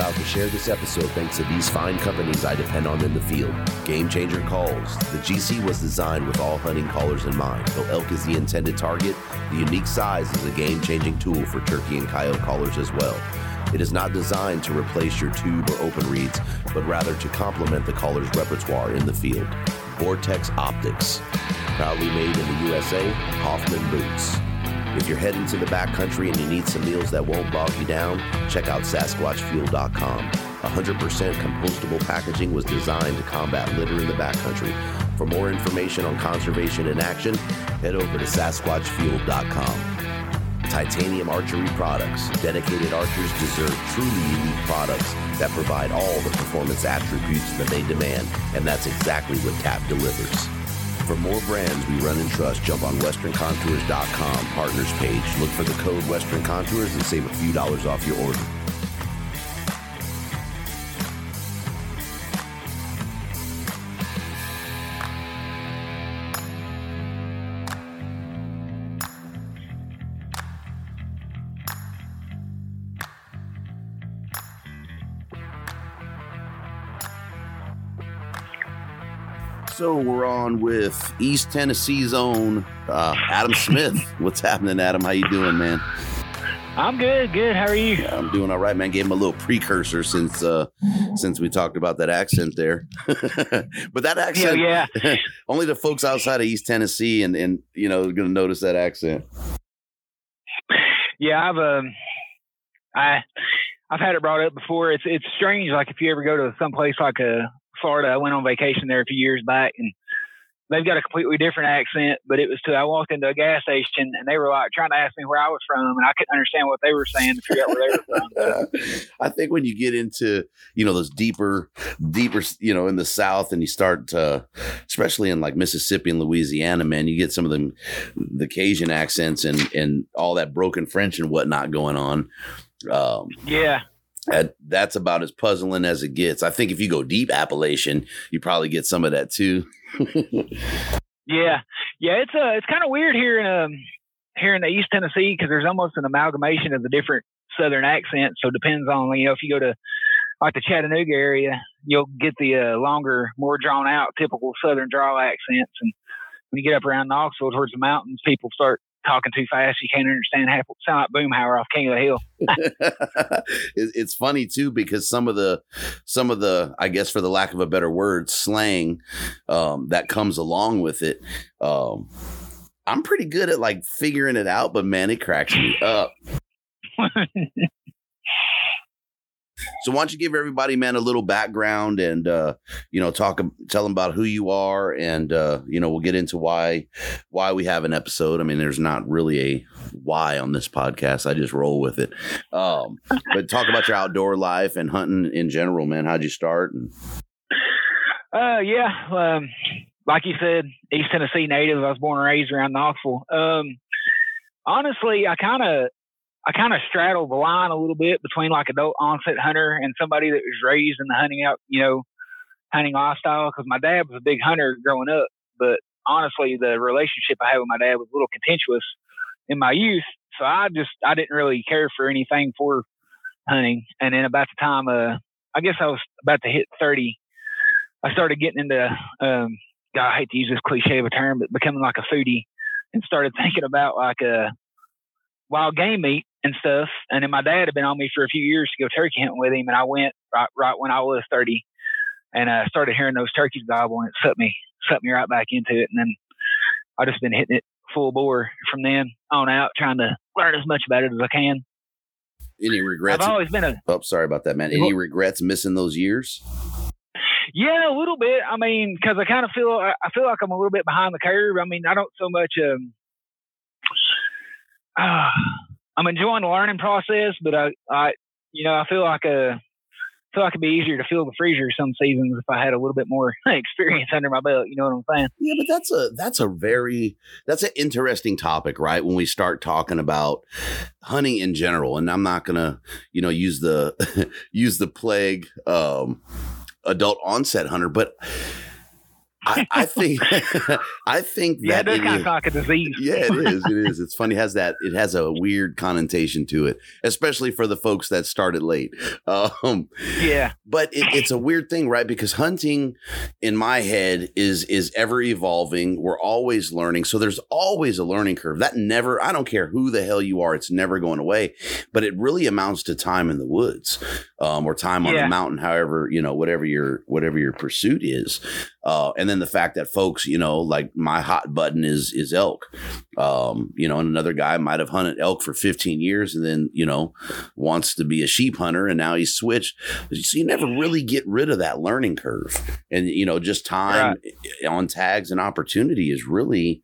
Proud to share this episode thanks to these fine companies I depend on in the field. Game Changer Calls. The GC was designed with all hunting callers in mind. Though elk is the intended target, the unique size is a game changing tool for turkey and coyote callers as well. It is not designed to replace your tube or open reeds, but rather to complement the caller's repertoire in the field. Vortex Optics. Proudly made in the USA, Hoffman Boots. If you're heading to the backcountry and you need some meals that won't bog you down, check out SasquatchFuel.com. 100% compostable packaging was designed to combat litter in the backcountry. For more information on conservation in action, head over to SasquatchFuel.com. Titanium Archery Products. Dedicated archers deserve truly unique products that provide all the performance attributes that they demand, and that's exactly what TAP delivers. For more brands we run and trust, jump on westerncontours.com partners page. Look for the code Western Contours and save a few dollars off your order. So we're on with East Tennessee's own uh, Adam Smith. What's happening, Adam? How you doing, man? I'm good, good. How are you? Yeah, I'm doing all right, man. Gave him a little precursor since uh since we talked about that accent there. but that accent, yeah, yeah. only the folks outside of East Tennessee and and you know going to notice that accent. Yeah, I've um, I I've had it brought up before. It's it's strange. Like if you ever go to some place like a Florida. I went on vacation there a few years back, and they've got a completely different accent. But it was to I walked into a gas station, and they were like trying to ask me where I was from, and I couldn't understand what they were saying to figure out where they were from. I think when you get into you know those deeper, deeper, you know, in the South, and you start, uh, especially in like Mississippi and Louisiana, man, you get some of the the Cajun accents and and all that broken French and whatnot going on. Um, yeah, that, that's about as puzzling as it gets. I think if you go deep Appalachian, you probably get some of that too. yeah, yeah, it's uh, it's kind of weird here in um, here in the East Tennessee because there's almost an amalgamation of the different Southern accents. So it depends on you know if you go to like the Chattanooga area, you'll get the uh, longer, more drawn out, typical Southern draw accents, and when you get up around Knoxville towards the mountains, people start talking too fast. You can't understand half. Sound like Boomhauer off King of the Hill. it's funny too because some of the some of the I guess for the lack of a better word slang um, that comes along with it. Um, I'm pretty good at like figuring it out, but man, it cracks me up. So why don't you give everybody, man, a little background and uh, you know talk, tell them about who you are, and uh, you know we'll get into why why we have an episode. I mean, there's not really a why on this podcast. I just roll with it. Um, but talk about your outdoor life and hunting in general, man. How'd you start? And- uh, yeah, um, like you said, East Tennessee native. I was born and raised around Knoxville. Um, honestly, I kind of I kind of straddle the line a little bit between like adult onset hunter and somebody that was raised in the hunting out, you know, hunting lifestyle. Because my dad was a big hunter growing up, but honestly, the relationship I had with my dad was a little contentious in my youth. So I just I didn't really care for anything for hunting. And then about the time, uh, I guess I was about to hit thirty, I started getting into um, God, I hate to use this cliche of a term, but becoming like a foodie and started thinking about like uh, wild game meat and stuff. And then my dad had been on me for a few years to go turkey hunting with him, and I went right right when I was thirty, and I uh, started hearing those turkeys gobble, and it sucked me sucked me right back into it. And then I just been hitting it full bore from then on out, trying to learn as much about it as I can. Any regrets? I've always been a. Oh, sorry about that, man. Any regrets missing those years? Yeah, a little bit. I mean, because I kind of feel I feel like I'm a little bit behind the curve. I mean, I don't so much. Um, uh, I'm enjoying the learning process, but I, I, you know, I feel like a, uh, I feel like it'd be easier to fill the freezer some seasons if I had a little bit more experience under my belt. You know what I'm saying? Yeah, but that's a that's a very that's an interesting topic, right? When we start talking about hunting in general, and I'm not gonna, you know, use the use the plague um, adult onset hunter, but I, I, think I think yeah, that yeah, kind of like a disease. Yeah, it is. It is. It's funny. It has that. It has a weird connotation to it, especially for the folks that started late. Um, yeah, but it, it's a weird thing, right? Because hunting, in my head, is is ever evolving. We're always learning, so there's always a learning curve. That never. I don't care who the hell you are. It's never going away. But it really amounts to time in the woods, um, or time on yeah. the mountain. However, you know, whatever your whatever your pursuit is, uh, and then the fact that folks, you know, like my hot button is is elk. Um, you know, and another guy might have hunted elk for 15 years and then, you know, wants to be a sheep hunter and now he's switched. So you never really get rid of that learning curve. And, you know, just time right. on tags and opportunity is really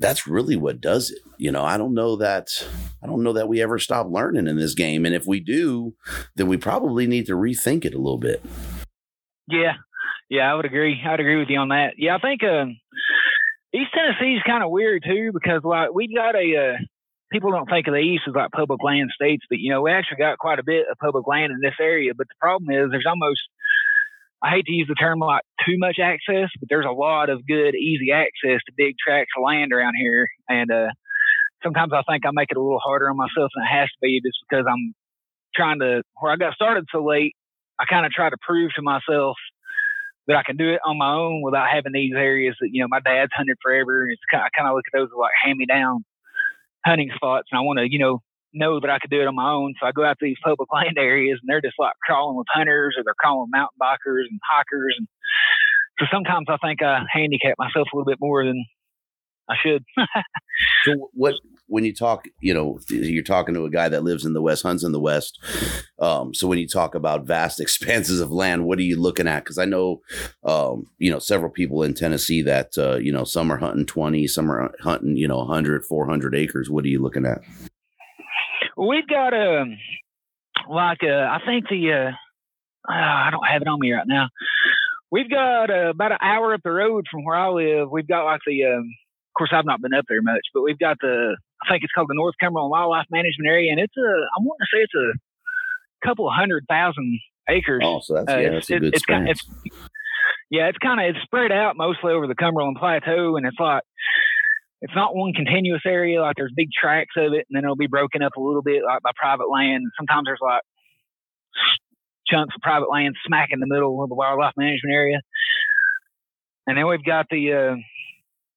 that's really what does it. You know, I don't know that I don't know that we ever stop learning in this game. And if we do, then we probably need to rethink it a little bit. Yeah, yeah, I would agree. I'd agree with you on that. Yeah, I think uh, East Tennessee is kind of weird too because like we've got a uh, people don't think of the East as like public land states, but you know we actually got quite a bit of public land in this area. But the problem is there's almost I hate to use the term like too much access, but there's a lot of good, easy access to big tracts of land around here. And uh, sometimes I think I make it a little harder on myself than it has to be just because I'm trying to, where I got started so late, I kind of try to prove to myself that I can do it on my own without having these areas that, you know, my dad's hunted forever. And it's kind of, I kind of look at those as like hand me down hunting spots. And I want to, you know, know that I could do it on my own. So I go out to these public land areas and they're just like crawling with hunters or they're crawling mountain bikers and hikers. And so sometimes I think I handicap myself a little bit more than I should. so what when you talk, you know, you're talking to a guy that lives in the West, hunts in the West. Um, so when you talk about vast expanses of land, what are you looking at? Because I know, um, you know, several people in Tennessee that, uh, you know, some are hunting 20, some are hunting, you know, 100, 400 acres. What are you looking at? We've got a, um, like, uh, I think the, uh, I don't have it on me right now. We've got uh, about an hour up the road from where I live. We've got like the, um, of course, I've not been up there much, but we've got the I think it's called the North Cumberland Wildlife Management Area, and it's a I want to say it's a couple of hundred thousand acres. Oh, so that's uh, yeah, that's a good it's, kind, it's yeah, it's kind of it's spread out mostly over the Cumberland Plateau, and it's like it's not one continuous area. Like there's big tracts of it, and then it'll be broken up a little bit like by private land. Sometimes there's like chunks of private land smack in the middle of the wildlife management area. And then we've got the uh,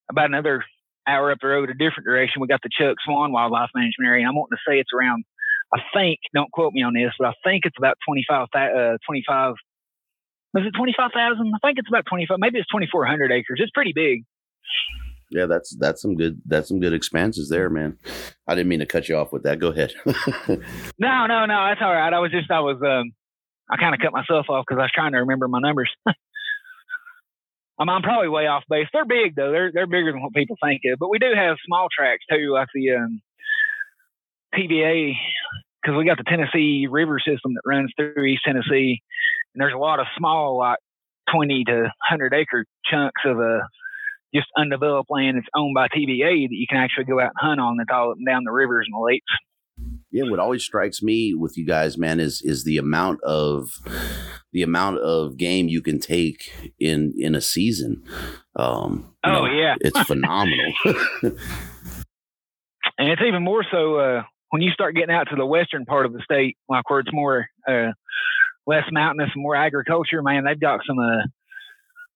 about another hour up the road a different direction, we got the Chuck Swan Wildlife Management Area. I'm wanting to say it's around, I think, don't quote me on this, but I think it's about 25, uh, 25 was it 25,000? I think it's about 25, maybe it's 2,400 acres. It's pretty big. Yeah, that's that's some good that's some good expanses there, man. I didn't mean to cut you off with that. Go ahead. no, no, no, that's all right. I was just I was um I kind of cut myself off because I was trying to remember my numbers. I'm, I'm probably way off base. They're big though. They're they're bigger than what people think of. But we do have small tracks too, like the um, TVA, because we got the Tennessee River system that runs through East Tennessee, and there's a lot of small, like 20 to 100 acre chunks of a uh, just undeveloped land that's owned by TVA that you can actually go out and hunt on that's all up and down the rivers and the lakes. Yeah, what always strikes me with you guys, man, is is the amount of the amount of game you can take in in a season. Um, oh know, yeah, it's phenomenal. and it's even more so uh, when you start getting out to the western part of the state, like where it's more uh, less mountainous and more agriculture. Man, they've got some uh,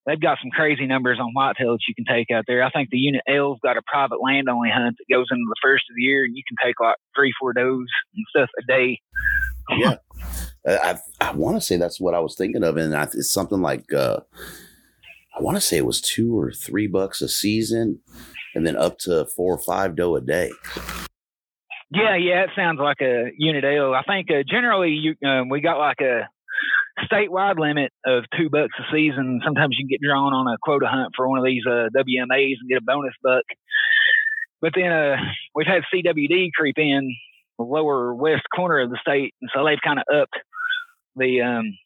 they've got some crazy numbers on whitetails you can take out there. I think the unit L's got a private land only hunt that goes into the first of the year, and you can take like three, four does and stuff a day. yeah, I I want to say that's what I was thinking of, and it's something like uh, I want to say it was two or three bucks a season, and then up to four or five doe a day. Yeah, yeah, it sounds like a unit L. I think uh, generally you um, we got like a statewide limit of two bucks a season. Sometimes you can get drawn on a quota hunt for one of these uh, WMAs and get a bonus buck. But then uh, we've had CWD creep in the lower west corner of the state, and so they've kind of upped the um,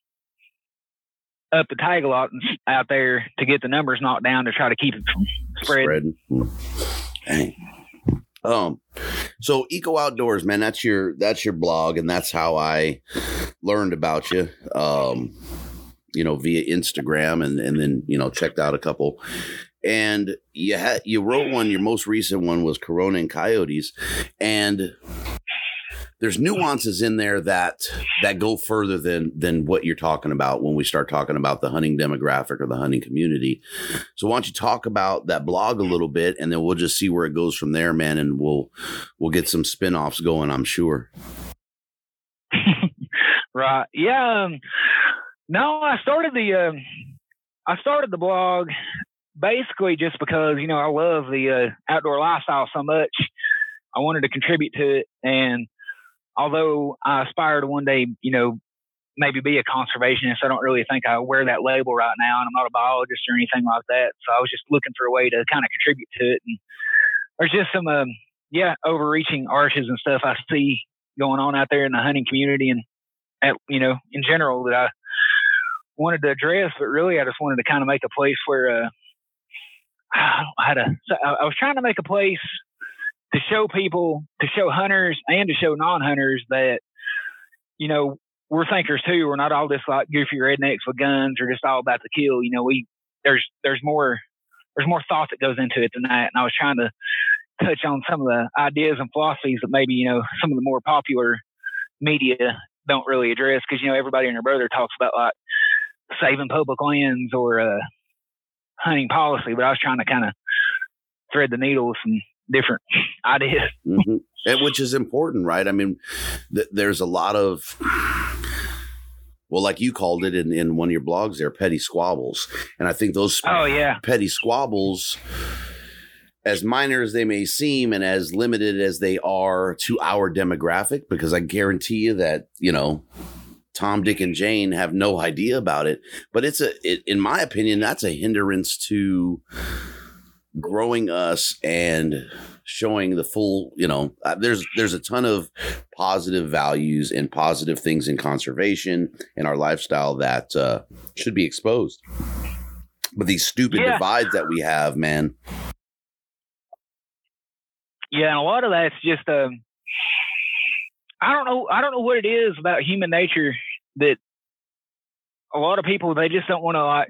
up the tag lot out there to get the numbers knocked down to try to keep it from spreading. Spreading. Dang. Um, so Eco Outdoors, man, that's your that's your blog, and that's how I learned about you. Um, you know, via Instagram, and and then you know checked out a couple. And you had you wrote one. Your most recent one was Corona and Coyotes, and there's nuances in there that that go further than than what you're talking about when we start talking about the hunting demographic or the hunting community. So why don't you talk about that blog a little bit and then we'll just see where it goes from there, man, and we'll we'll get some spin-offs going, I'm sure. right. Yeah. Um, no, I started the um, I started the blog basically just because, you know, I love the uh, outdoor lifestyle so much. I wanted to contribute to it and although I aspire to one day, you know, maybe be a conservationist, I don't really think I wear that label right now, and I'm not a biologist or anything like that. So I was just looking for a way to kind of contribute to it, and there's just some, um, yeah, overreaching arches and stuff I see going on out there in the hunting community, and at you know, in general that I wanted to address, but really I just wanted to kind of make a place where uh, I had a. I was trying to make a place to show people, to show hunters and to show non-hunters that, you know, we're thinkers too. We're not all just like goofy rednecks with guns or just all about to kill. You know, we there's there's more there's more thought that goes into it than that. And I was trying to touch on some of the ideas and philosophies that maybe you know some of the more popular media don't really address because you know everybody and their brother talks about like saving public lands or uh, hunting policy, but I was trying to kind of thread the needle with some different ideas. Mm-hmm. And which is important, right? I mean, th- there's a lot of, well, like you called it in, in one of your blogs there, petty squabbles. And I think those oh, yeah. petty squabbles, as minor as they may seem and as limited as they are to our demographic, because I guarantee you that, you know, Tom, Dick, and Jane have no idea about it. But it's a, it, in my opinion, that's a hindrance to growing us and showing the full you know uh, there's there's a ton of positive values and positive things in conservation and our lifestyle that uh, should be exposed but these stupid yeah. divides that we have man yeah and a lot of that's just um i don't know i don't know what it is about human nature that a lot of people they just don't want to like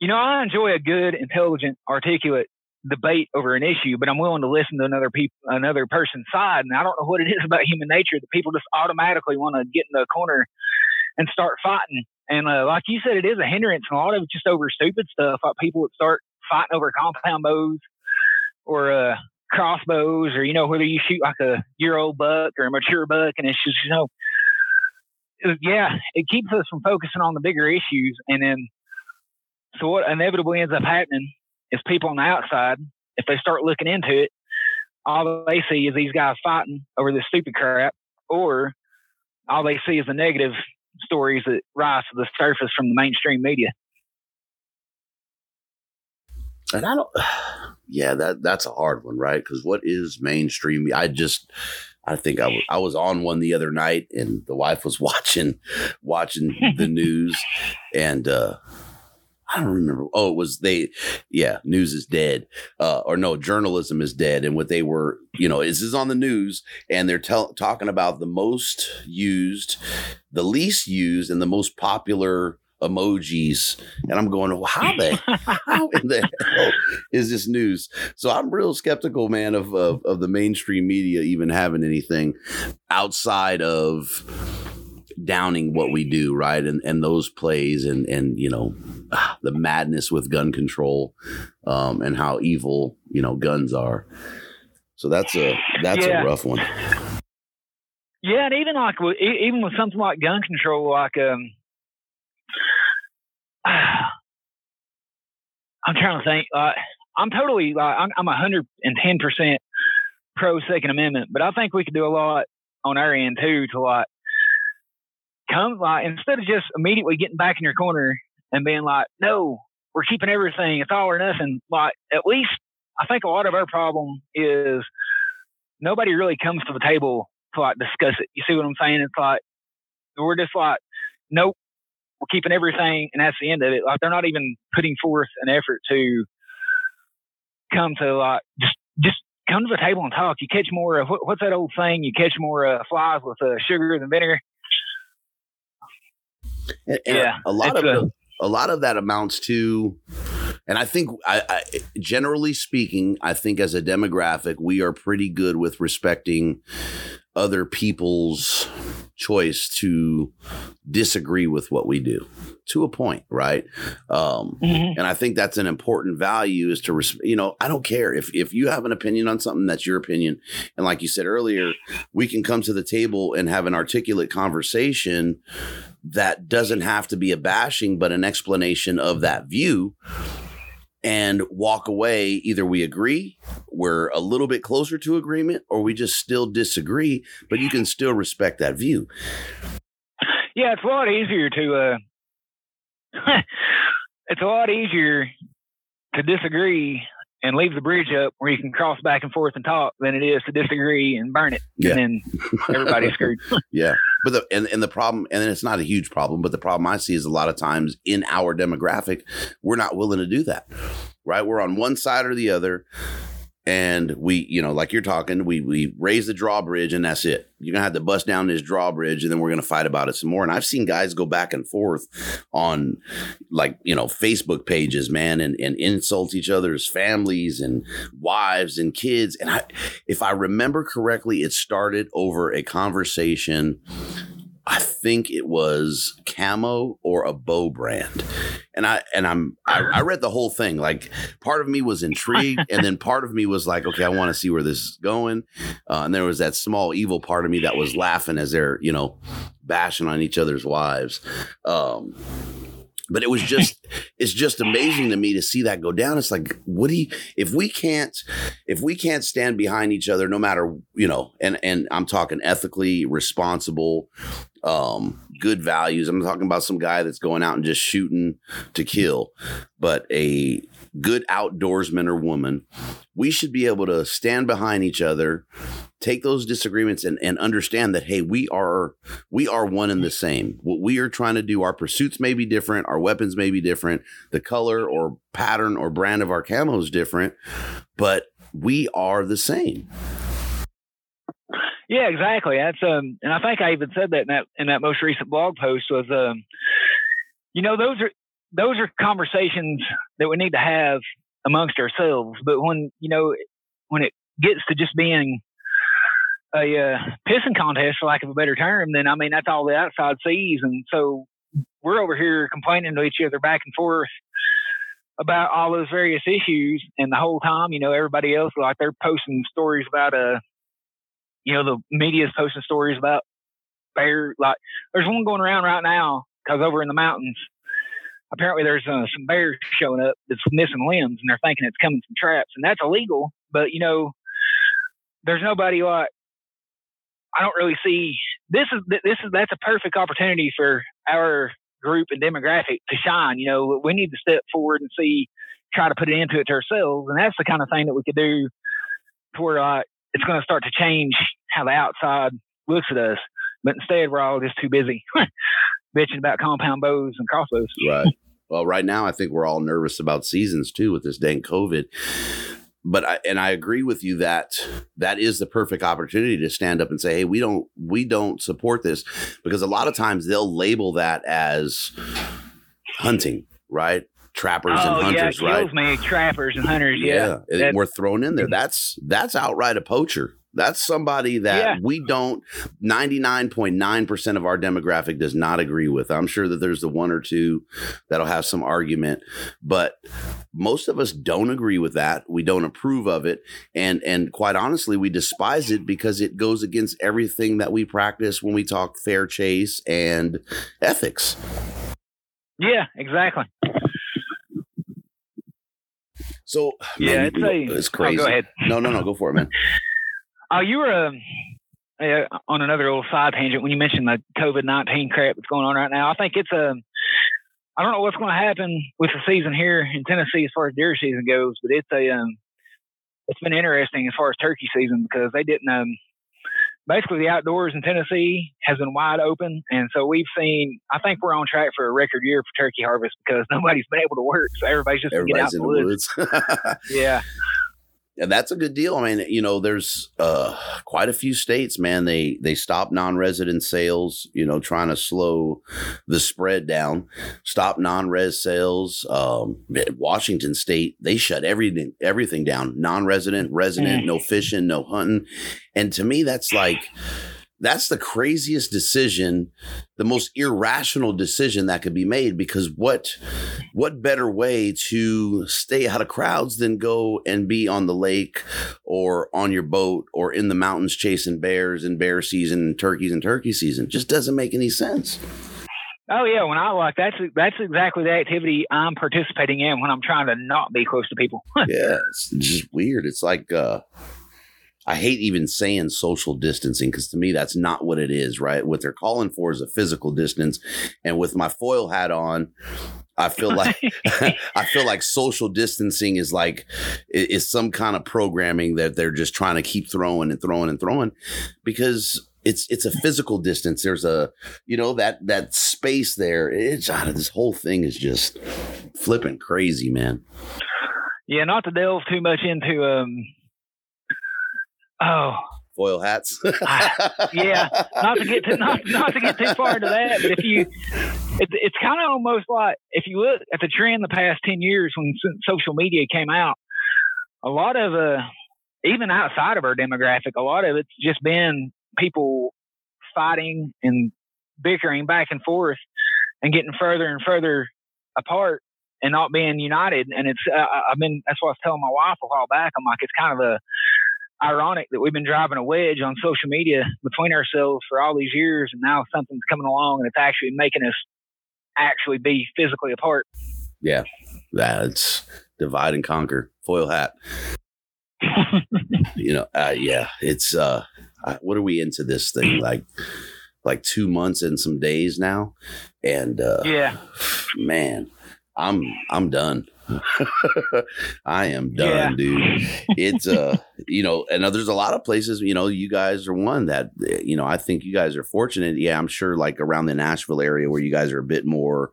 you know, I enjoy a good, intelligent, articulate debate over an issue, but I'm willing to listen to another people, another person's side. And I don't know what it is about human nature that people just automatically want to get in the corner and start fighting. And uh, like you said, it is a hindrance, and a lot of it's just over stupid stuff. Like people would start fighting over compound bows or uh, crossbows, or you know whether you shoot like a year old buck or a mature buck, and it's just you know, yeah, it keeps us from focusing on the bigger issues, and then so what inevitably ends up happening is people on the outside, if they start looking into it, all they see is these guys fighting over this stupid crap, or all they see is the negative stories that rise to the surface from the mainstream media. And I don't, yeah, that that's a hard one, right? Because what is mainstream? I just, I think I was I was on one the other night, and the wife was watching watching the news, and uh, I don't remember. Oh, it was they, yeah, news is dead, uh, or no, journalism is dead. And what they were, you know, this is on the news, and they're tell, talking about the most used, the least used, and the most popular emojis. And I'm going, well, how the how in the hell is this news? So I'm real skeptical, man, of, of of the mainstream media even having anything outside of downing what we do, right? And and those plays and and you know the madness with gun control, um, and how evil you know guns are. So that's a that's yeah. a rough one. Yeah, and even like even with something like gun control, like um, I'm trying to think. Uh, I'm totally like I'm, I'm 110 percent pro Second Amendment, but I think we could do a lot on our end too to like come like instead of just immediately getting back in your corner and being like, no, we're keeping everything. It's all or nothing. Like at least I think a lot of our problem is nobody really comes to the table to like discuss it. You see what I'm saying? It's like we're just like, nope, we're keeping everything, and that's the end of it. Like they're not even putting forth an effort to come to like just just come to the table and talk. You catch more of what's that old thing? You catch more uh, flies with uh, sugar than vinegar. And, and yeah, a, a lot of a, a lot of that amounts to and I think, I, I, generally speaking, I think as a demographic, we are pretty good with respecting other people's choice to disagree with what we do to a point, right? Um, mm-hmm. And I think that's an important value is to, res- you know, I don't care if if you have an opinion on something, that's your opinion. And like you said earlier, we can come to the table and have an articulate conversation that doesn't have to be a bashing, but an explanation of that view and walk away. Either we agree, we're a little bit closer to agreement, or we just still disagree, but you can still respect that view. Yeah, it's a lot easier to, uh, it's a lot easier to disagree and leave the bridge up where you can cross back and forth and talk than it is to disagree and burn it. Yeah. And then everybody's screwed. yeah. But the and, and the problem and then it's not a huge problem, but the problem I see is a lot of times in our demographic, we're not willing to do that. Right? We're on one side or the other and we, you know, like you're talking, we we raise the drawbridge and that's it. You're gonna have to bust down this drawbridge and then we're gonna fight about it some more. And I've seen guys go back and forth on like, you know, Facebook pages, man, and, and insult each other's families and wives and kids. And I if I remember correctly, it started over a conversation I think it was Camo or a bow brand. And I and I'm I, I, read the whole thing. Like part of me was intrigued, and then part of me was like, okay, I want to see where this is going. Uh, and there was that small evil part of me that was laughing as they're you know bashing on each other's wives. Um, but it was just it's just amazing to me to see that go down. It's like what do you if we can't if we can't stand behind each other no matter you know and and i'm talking ethically responsible um good values. I'm talking about some guy that's going out and just shooting to kill but a good outdoorsman or woman. We should be able to stand behind each other take those disagreements and, and understand that hey we are we are one and the same. What we are trying to do our pursuits may be different our weapons may be different the color or pattern or brand of our camo is different but we are the same yeah exactly. That's um and i think i even said that in that in that most recent blog post was um you know those are those are conversations that we need to have amongst ourselves. But when you know when it gets to just being a uh, pissing contest, for lack of a better term, then I mean that's all the outside sees, and so we're over here complaining to each other back and forth about all those various issues, and the whole time, you know, everybody else like they're posting stories about uh, you know, the media's posting stories about bear. Like there's one going around right now because over in the mountains, apparently there's uh, some bears showing up that's missing limbs, and they're thinking it's coming from traps, and that's illegal. But you know, there's nobody like I don't really see this is this is that's a perfect opportunity for our group and demographic to shine. You know, we need to step forward and see, try to put it into it to ourselves, and that's the kind of thing that we could do to where uh, it's going to start to change how the outside looks at us. But instead, we're all just too busy bitching about compound bows and crossbows. Right. Well, right now, I think we're all nervous about seasons too with this dang COVID but I, and I agree with you that that is the perfect opportunity to stand up and say, "Hey, we don't we don't support this," because a lot of times they'll label that as hunting, right? Trappers oh, and hunters, yeah, right? Me, trappers and hunters, yeah. yeah. We're thrown in there. Mm-hmm. That's that's outright a poacher. That's somebody that yeah. we don't 99.9% of our demographic does not agree with. I'm sure that there's the one or two that'll have some argument, but most of us don't agree with that. We don't approve of it and and quite honestly, we despise it because it goes against everything that we practice when we talk fair chase and ethics. Yeah, exactly. So yeah, man, it's, a, it's crazy. Oh, go ahead. No, no, no, go for it, man. Oh, you were um, uh, on another little side tangent when you mentioned the COVID nineteen crap that's going on right now. I think it's a. Um, don't know what's going to happen with the season here in Tennessee as far as deer season goes, but it's a um, it's been interesting as far as turkey season because they didn't um, basically the outdoors in Tennessee has been wide open, and so we've seen. I think we're on track for a record year for turkey harvest because nobody's been able to work, so everybody's just everybody's get out in the woods. woods. yeah, and that's a good deal. I mean, you know, there's uh, quite a few states, man. They they stop non-resident sales. You know, trying to slow the spread down. Stop non-res sales. Um, Washington State they shut everything everything down. Non-resident, resident, mm. no fishing, no hunting. And to me, that's like that's the craziest decision the most irrational decision that could be made because what what better way to stay out of crowds than go and be on the lake or on your boat or in the mountains chasing bears and bear season and turkeys and turkey season just doesn't make any sense Oh yeah, when I like that's that's exactly the activity I'm participating in when I'm trying to not be close to people. yeah, it's just weird. It's like uh I hate even saying social distancing because to me that's not what it is, right? What they're calling for is a physical distance. And with my foil hat on, I feel like I feel like social distancing is like is some kind of programming that they're just trying to keep throwing and throwing and throwing because it's it's a physical distance. There's a you know that that space there. It's out of this whole thing is just flipping crazy, man. Yeah, not to delve too much into um Oh, foil hats. yeah, not to get to not, not to get too far into that, but if you, it, it's kind of almost like if you look at the trend the past ten years when social media came out, a lot of uh, even outside of our demographic, a lot of it's just been people fighting and bickering back and forth and getting further and further apart and not being united. And it's uh, I've been that's what I was telling my wife a while back. I'm like it's kind of a ironic that we've been driving a wedge on social media between ourselves for all these years, and now something's coming along and it's actually making us actually be physically apart. Yeah, that's divide and conquer. Foil hat. you know, uh, yeah, it's uh, what are we into this thing like? Like two months and some days now, and uh, yeah, man, I'm I'm done. I am done, yeah. dude. It's uh, you know, and there's a lot of places, you know, you guys are one that you know, I think you guys are fortunate. Yeah, I'm sure like around the Nashville area where you guys are a bit more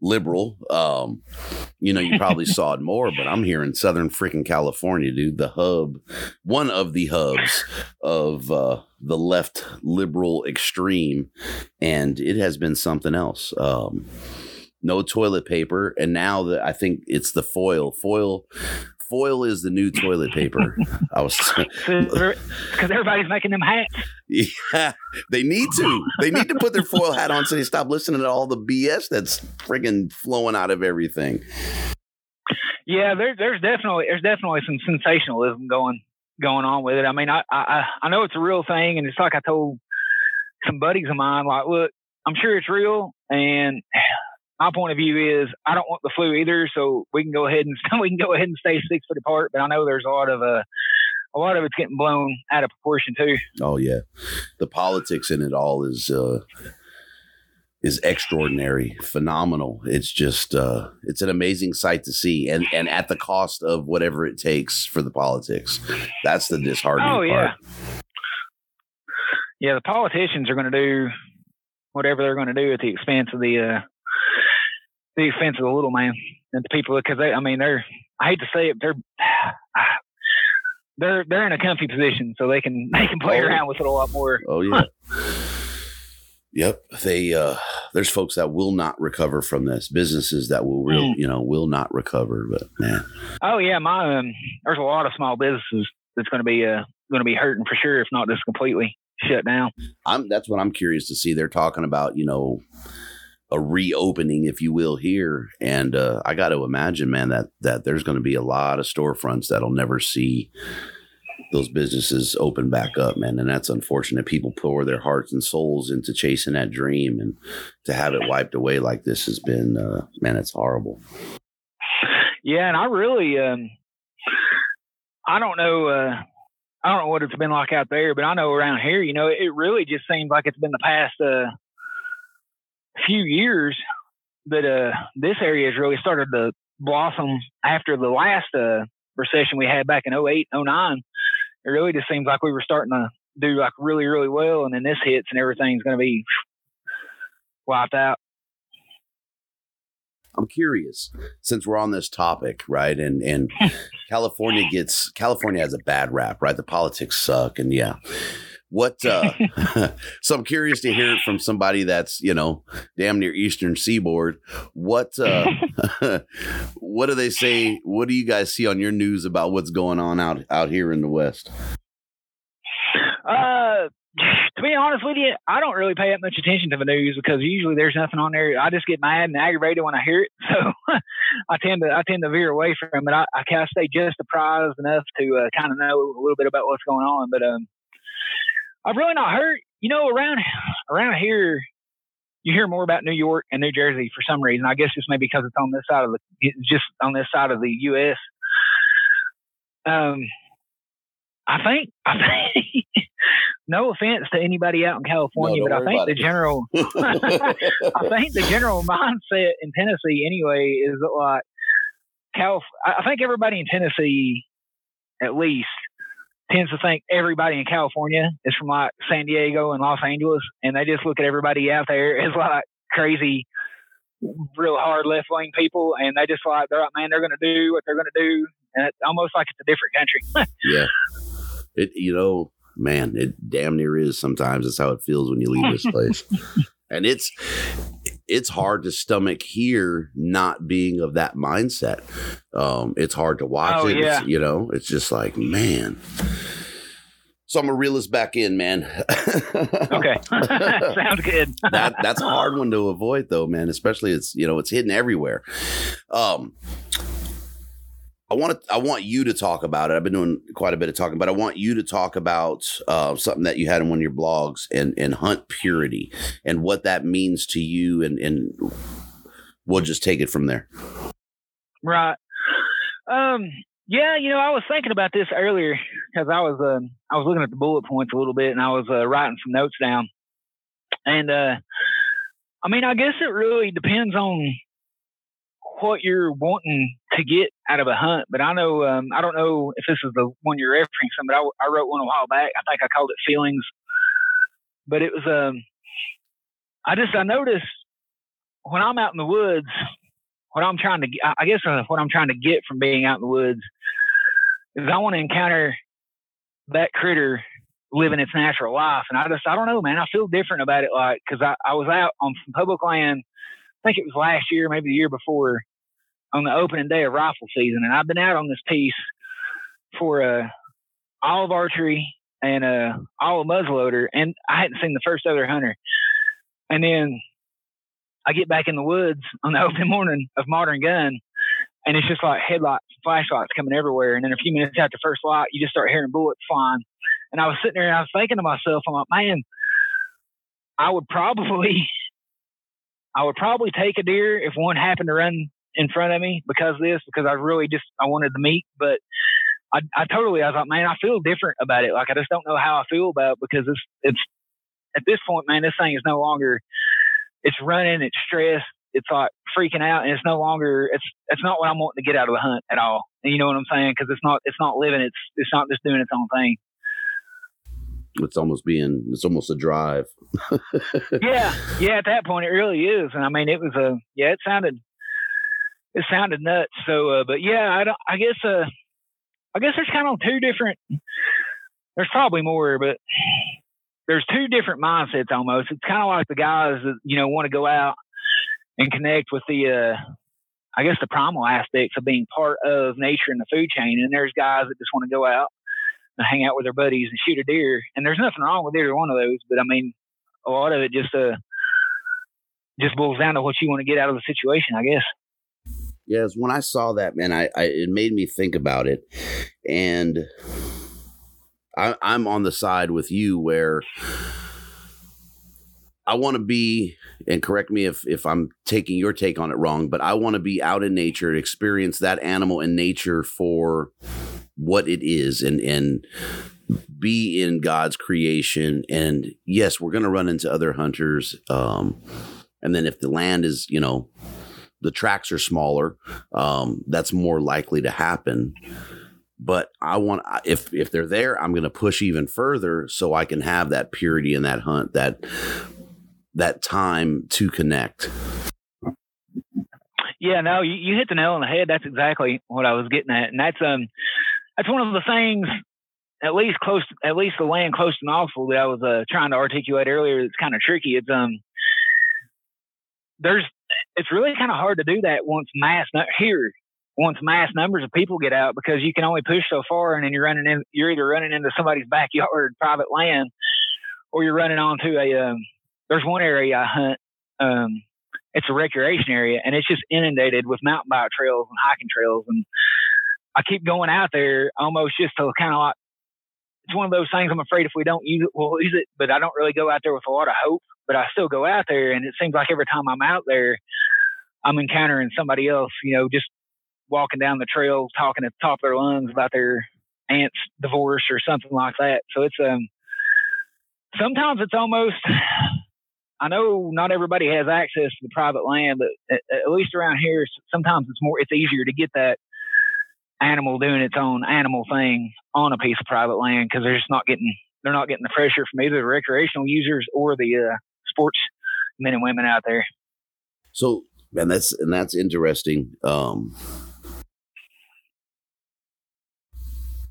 liberal. Um, you know, you probably saw it more, but I'm here in Southern freaking California, dude. The hub, one of the hubs of uh, the left liberal extreme, and it has been something else. Um, no toilet paper, and now that I think it's the foil. Foil, foil is the new toilet paper. I was because everybody's making them hats. Yeah, they need to. They need to put their foil hat on so they stop listening to all the BS that's friggin' flowing out of everything. Yeah, there's there's definitely there's definitely some sensationalism going going on with it. I mean, I I I know it's a real thing, and it's like I told some buddies of mine, like, look, I'm sure it's real, and my point of view is I don't want the flu either, so we can go ahead and we can go ahead and stay six foot apart. But I know there's a lot of uh, a lot of it's getting blown out of proportion too. Oh yeah, the politics in it all is uh, is extraordinary, phenomenal. It's just uh, it's an amazing sight to see, and and at the cost of whatever it takes for the politics. That's the disheartening oh, yeah. part. Yeah, the politicians are going to do whatever they're going to do at the expense of the uh, the expense of the little man and the people because they. I mean, they're. I hate to say it, they're. They're they're in a comfy position, so they can they can play Oh. around with it a lot more. Oh yeah. Yep, they uh there's folks that will not recover from this. Businesses that will real, Mm. you know, will not recover, but man. Oh yeah, my um, there's a lot of small businesses that's going to be uh going to be hurting for sure, if not just completely shut down. I'm that's what I'm curious to see. They're talking about, you know, a reopening, if you will, here. And uh I gotta imagine, man, that that there's gonna be a lot of storefronts that'll never see those businesses open back up, man. And that's unfortunate. People pour their hearts and souls into chasing that dream and to have it wiped away like this has been uh man, it's horrible. Yeah, and I really um, I don't know. Uh, I don't know what it's been like out there, but I know around here, you know, it really just seems like it's been the past uh, few years that uh, this area has really started to blossom after the last uh, recession we had back in 08, 09. It really just seems like we were starting to do like really, really well, and then this hits and everything's going to be wiped out. I'm curious since we're on this topic, right? And and California gets California has a bad rap, right? The politics suck, and yeah. What? uh So I'm curious to hear it from somebody that's you know damn near Eastern Seaboard. What? uh What do they say? What do you guys see on your news about what's going on out out here in the West? Uh, to be honest with you, I don't really pay that much attention to the news because usually there's nothing on there. I just get mad and aggravated when I hear it, so I tend to I tend to veer away from it. I, I kind of stay just apprised enough to uh, kind of know a little bit about what's going on, but um, I've really not heard. You know, around around here, you hear more about New York and New Jersey for some reason. I guess it's maybe because it's on this side of the it's just on this side of the U.S. Um, I think I think. no offense to anybody out in California, No, but I think the general I think the general mindset in Tennessee anyway is that like Calif- I I think everybody in Tennessee at least tends to think everybody in California is from like San Diego and Los Angeles and they just look at everybody out there as like crazy real hard left wing people and they just like they're like man they're gonna do what they're gonna do and it's almost like it's a different country. yeah, it you know, man, it damn near is. Sometimes it's how it feels when you leave this place, and it's it's hard to stomach here not being of that mindset. Um, it's hard to watch Oh, it. It's- yeah. you know, it's just like man. So I'm gonna reel this back in, man. okay. Sounds good. that that's a hard one to avoid though man especially it's you know it's hidden everywhere um I want to. I want you to talk about it. I've been doing quite a bit of talking, but I want you to talk about uh, something that you had in one of your blogs and and hunt purity and what that means to you, and and we'll just take it from there. Right. Um. Yeah. You know, I was thinking about this earlier because I was um I was looking at the bullet points a little bit and I was uh, writing some notes down. And uh, I mean, I guess it really depends on what you're wanting to get out of a hunt. But I know um, I don't know if this is the one you're referencing, but I, I wrote one a while back. I think I called it feelings. But it was um, I just I noticed when I'm out in the woods what I'm trying to, I guess, uh, what I'm trying to get from being out in the woods is I want to encounter that critter living its natural life. And I just, I don't know, man. I feel different about it, like, because I, I was out on some public land. I think it was last year, maybe the year before, on the opening day of rifle season, and I've been out on this piece for uh, olive archery and uh, all muzzleloader, and I hadn't seen the first other hunter. And then I get back in the woods on the open morning of modern gun, and it's just like headlights, flashlights coming everywhere. And then a few minutes after first light, you just start hearing bullets flying. And I was sitting there and I was thinking to myself, I'm like, man, I would probably, I would probably take a deer if one happened to run in front of me because of this, because I really just I wanted the meat. But I, I totally, I was like, man, I feel different about it. Like, I just don't know how I feel about it because it's, it's, at this point, man, this thing is no longer, it's running, it's stressed, it's like freaking out, and it's no longer, it's, it's not what I'm wanting to get out of the hunt at all. And you know what I'm saying? Because it's not, it's not living, it's, it's not just doing its own thing. It's almost being, it's almost a drive. yeah, yeah. At that point, it really is, and I mean, it was a, yeah, it sounded, it sounded nuts. So, uh, but yeah, I don't, I guess, uh, I guess there's kind of two different. There's probably more, but there's two different mindsets almost. It's kind of like the guys that you know want to go out and connect with the, uh, I guess the primal aspects of being part of nature and the food chain. And there's guys that just want to go out and hang out with their buddies and shoot a deer. And there's nothing wrong with either one of those, but I mean, a lot of it just uh just boils down to what you want to get out of the situation, I guess. Yes, when I saw that, man, I, I it made me think about it, and I, I'm on the side with you where I want to be, and correct me if if I'm taking your take on it wrong, but I want to be out in nature, experience that animal in nature for what it is, and and be in God's creation. And yes, we're going to run into other hunters. Um, and then if the land is, you know, the tracks are smaller, um, that's more likely to happen. But I want if if they're there, I'm going to push even further so I can have that purity in that hunt, that that time to connect. Yeah, no, you, you hit the nail on the head. That's exactly what I was getting at, and that's um, that's one of the things, at least close, at least the land close to Knoxville that I was uh, trying to articulate earlier. It's kind of tricky. It's um, there's it's really kind of hard to do that once mass here once mass numbers of people get out because you can only push so far and then you're running in you're either running into somebody's backyard private land or you're running onto a um, there's one area I hunt um, it's a recreation area and it's just inundated with mountain bike trails and hiking trails and I keep going out there almost just to kind of like it's one of those things I'm afraid if we don't use it we'll use it but I don't really go out there with a lot of hope but I still go out there and it seems like every time I'm out there I'm encountering somebody else, you know, just walking down the trail, talking at the top of their lungs about their aunt's divorce or something like that. So it's um sometimes it's almost I know not everybody has access to the private land, but at, at least around here, sometimes it's more it's easier to get that animal doing its own animal thing on a piece of private land because they're just not getting they're not getting the pressure from either the recreational users or the uh, sports men and women out there. So and that's and that's interesting. Um,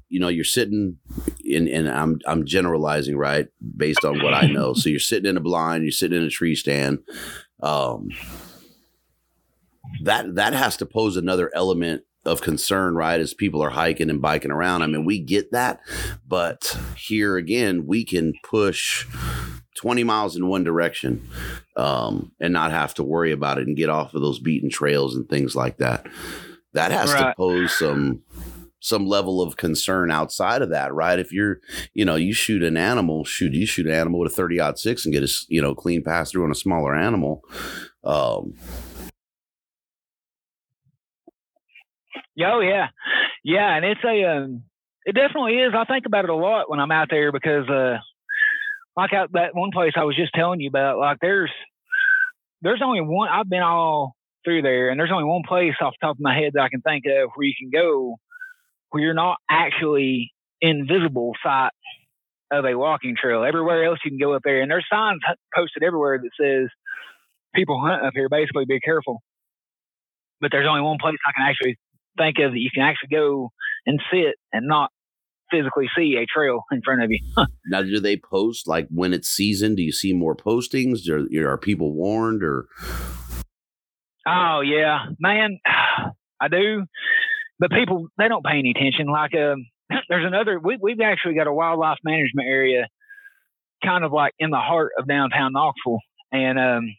you know, you're sitting in, and I'm I'm generalizing, right, based on what I know. So you're sitting in a blind, you're sitting in a tree stand. Um, that that has to pose another element of concern, right? As people are hiking and biking around. I mean, we get that, but here again, we can push 20 miles in one direction um, and not have to worry about it and get off of those beaten trails and things like that. That has right. to pose some some level of concern outside of that, right? If you're, you know, you shoot an animal, shoot, you shoot an animal with a 30 aught six and get a, you know, clean pass through on a smaller animal. Um, Oh yeah, yeah, and it's a, um, it definitely is. I think about it a lot when I'm out there because, uh, like out that one place I was just telling you about, like there's there's only one. I've been all through there, and there's only one place off the top of my head that I can think of where you can go where you're not actually invisible sight of a walking trail. Everywhere else you can go up there, and there's signs posted everywhere that says people hunt up here. Basically, be careful. But there's only one place I can actually think of that you can actually go and sit and not physically see a trail in front of you. now, do they post like when it's season? Do you see more postings? Are, are people warned or? Oh yeah, man, I do. But people they don't pay any attention. Like, um, there's another. We, we've actually got a wildlife management area, kind of like in the heart of downtown Knoxville, and um,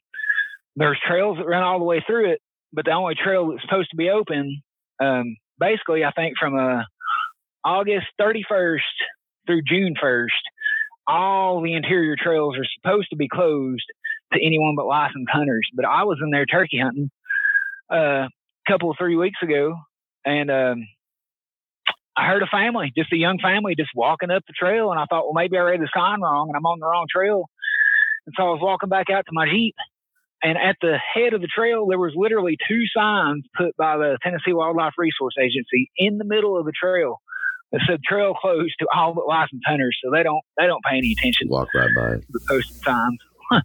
there's trails that run all the way through it. But the only trail that's supposed to be open, um, basically, I think from uh, August 31st through June 1st, all the interior trails are supposed to be closed to anyone but licensed hunters. But I was in there turkey hunting uh, a couple of three weeks ago, and um, I heard a family, just a young family, just walking up the trail, and I thought, well, maybe I read the sign wrong, and I'm on the wrong trail. And so I was walking back out to my jeep, and at the head of the trail, there was literally two signs put by the Tennessee Wildlife Resource Agency in the middle of the trail that said "trail closed to all but licensed hunters." So they don't they don't pay any attention. Walk right by the posted signs.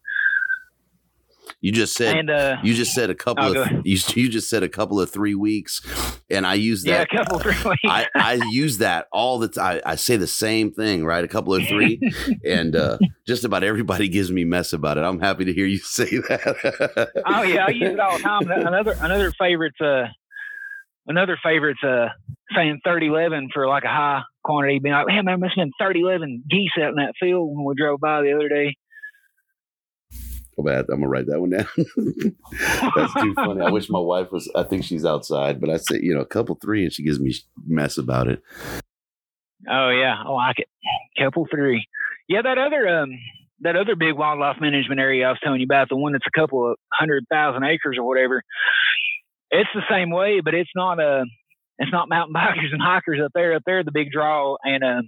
You just said and, uh, you just said a couple oh, of you, you just said a couple of three weeks, and I use that. Yeah, a couple three weeks. I, I use that all the time. I, I say the same thing, right? A couple of three, and uh, just about everybody gives me mess about it. I'm happy to hear you say that. oh yeah, I use it all the time. Another another favorite uh, another favorite's uh saying 3011 for like a high quantity. Being like, man, man, must have been 3011 geese out in that field when we drove by the other day. Oh, bad. I'm gonna write that one down. That's too funny. I wish my wife was. I think she's outside, but I say you know a couple three, and she gives me mess about it. Oh yeah, I like it. Couple three. Yeah, that other um that other big wildlife management area I was telling you about, the one that's a couple of hundred thousand acres or whatever. It's the same way, but it's not a. Uh, it's not mountain bikers and hikers up there. Up there, the big draw, and uh,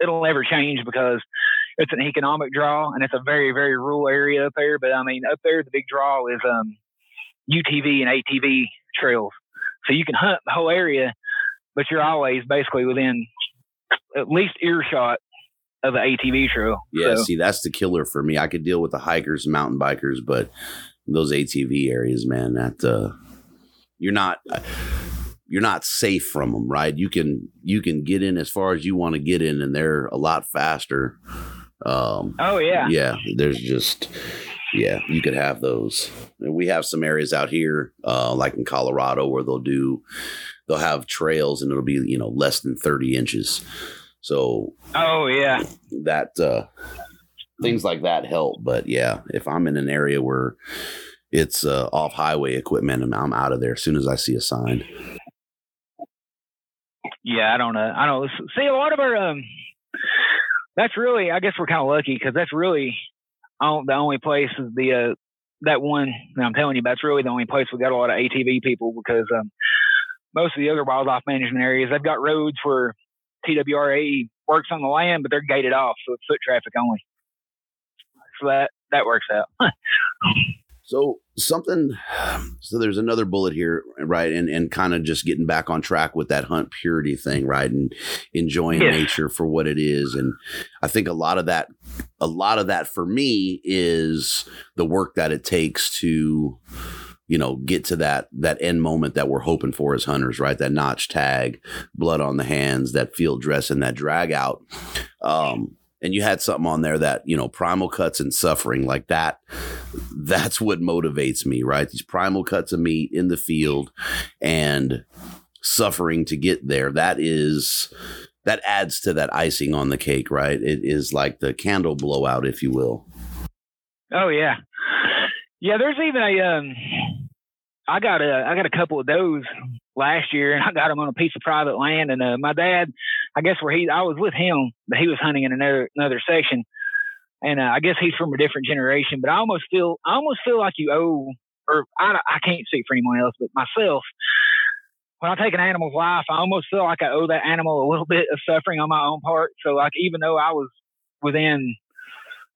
it'll never change because it's an economic draw and it's a very very rural area up there. But I mean, up there the big draw is um, UTV and ATV trails, so you can hunt the whole area, but you're always basically within at least earshot of the ATV trail. Yeah, so. see, that's the killer for me. I could deal with the hikers and mountain bikers, but those ATV areas, man, that uh, you're not. Uh, you're not safe from them, right? You can you can get in as far as you want to get in, and they're a lot faster. Um, oh yeah, yeah. There's just yeah, you could have those. We have some areas out here, uh, like in Colorado, where they'll do they'll have trails, and it'll be you know less than thirty inches. So oh yeah, that uh, things like that help. But yeah, if I'm in an area where it's uh, off highway equipment, and I'm out of there as soon as I see a sign. Yeah, I don't know. I don't see a lot of our. Um, that's really, I guess we're kind of lucky because that's really the only place the uh, that one that I'm telling you. That's really the only place we got a lot of ATV people because um, most of the other wildlife management areas they've got roads where TWRA works on the land, but they're gated off, so it's foot traffic only. So that that works out. So something so there's another bullet here, right? And and kind of just getting back on track with that hunt purity thing, right? And enjoying yeah. nature for what it is. And I think a lot of that a lot of that for me is the work that it takes to you know, get to that that end moment that we're hoping for as hunters, right? That notch tag, blood on the hands, that field dress, and that drag out. Um, and you had something on there that you know primal cuts and suffering like that that's what motivates me right? These primal cuts of meat in the field and suffering to get there that is that adds to that icing on the cake right? It is like the candle blowout if you will. Oh yeah. Yeah there's even a um i got a i got a couple of those last year and i got them on a piece of private land and uh, my dad I guess where he, I was with him, but he was hunting in another another section, and uh, I guess he's from a different generation. But I almost feel, I almost feel like you owe, or I, I can't speak for anyone else, but myself. When I take an animal's life, I almost feel like I owe that animal a little bit of suffering on my own part. So, like, even though I was within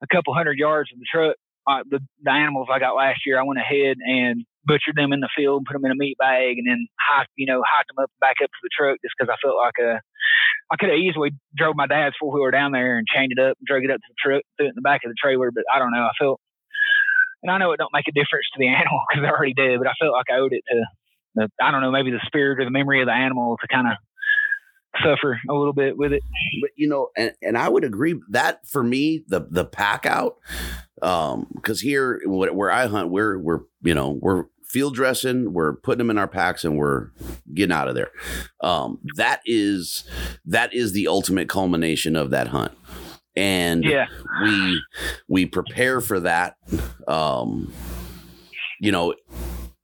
a couple hundred yards of the truck, uh, the, the animals I got last year, I went ahead and butchered them in the field, put them in a meat bag, and then hiked, you know, hiked them up back up to the truck just because I felt like a, I could have easily drove my dad's four wheeler down there and chained it up, and drug it up to the truck, threw it in the back of the trailer. But I don't know. I felt, and I know it don't make a difference to the animal because I already did, but I felt like I owed it to the, I don't know, maybe the spirit or the memory of the animal to kind of suffer a little bit with it. But you know, and, and I would agree that for me, the the pack out, um, because here where I hunt, we're we're you know we're field dressing, we're putting them in our packs, and we're getting out of there. Um, that is that is the ultimate culmination of that hunt. And yeah. we we prepare for that. Um, you know,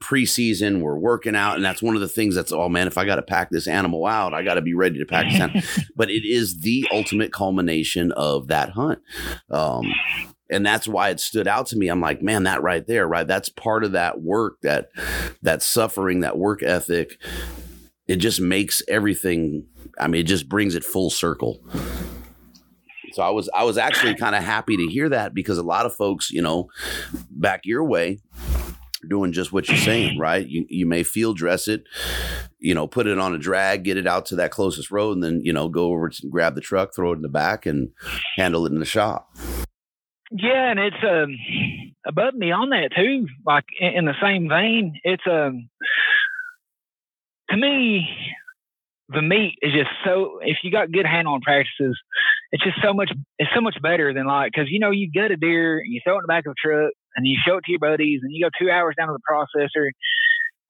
preseason, we're working out, and that's one of the things that's oh man, if I got to pack this animal out, I got to be ready to pack this animal. but it is the ultimate culmination of that hunt. Um, and that's why it stood out to me i'm like man that right there right that's part of that work that that suffering that work ethic it just makes everything I mean, it just brings it full circle. So I was I was actually kind of happy to hear that because a lot of folks, you know, back your way, doing just what you're saying, right? You you may field dress it, you know, put it on a drag, get it out to that closest road, and then you know go over to grab the truck, throw it in the back, and handle it in the shop. Yeah, and it's um above and beyond that too. Like in, the same vein, it's um to me the meat is just so if you got good hand-on practices it's just so much it's so much better than like because you know you get a deer and you throw it in the back of a truck and you show it to your buddies and you go two hours down to the processor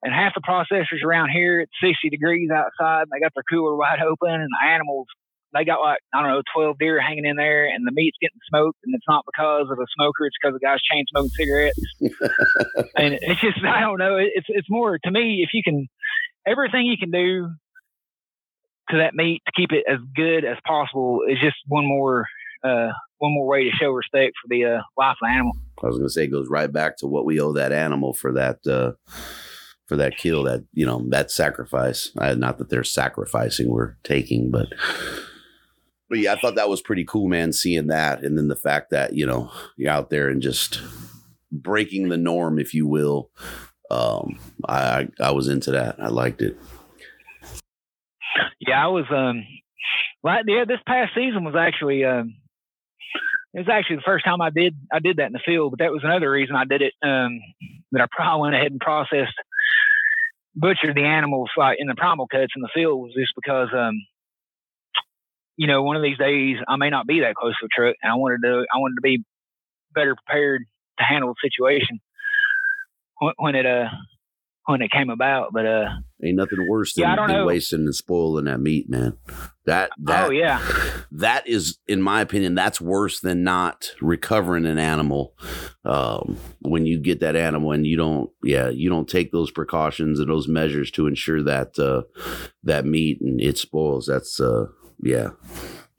and half the processors around here it's 60 degrees outside and they got their cooler wide open and the animals they got like I don't know 12 deer hanging in there and the meat's getting smoked and it's not because of a smoker it's because the guy's chain smoking cigarettes and it's just I don't know it's it's more to me if you can everything you can do to that meat to keep it as good as possible is just one more uh, one more way to show respect for the uh, life of the animal. I was going to say it goes right back to what we owe that animal for that uh, for that kill that you know that sacrifice. Uh, not that they're sacrificing, we're taking, but but yeah, I thought that was pretty cool, man. Seeing that, and then the fact that you know you're out there and just breaking the norm, if you will. Um, I I was into that. I liked it. Yeah, I was. Um, right. Yeah, this past season was actually. Um, it was actually the first time I did I did that in the field, but that was another reason I did it. Um, that I probably went ahead and processed, butchered the animals like in the primal cuts in the field was just because, um, you know, one of these days I may not be that close to a truck, and I wanted to I wanted to be better prepared to handle the situation when, when it uh when it came about. But uh, ain't nothing worse than, yeah, than wasting and spoiling that meat, man. That that oh yeah, that is, in my opinion, that's worse than not recovering an animal. Um, when you get that animal and you don't, yeah, you don't take those precautions and those measures to ensure that uh, that meat and it spoils. That's uh, yeah,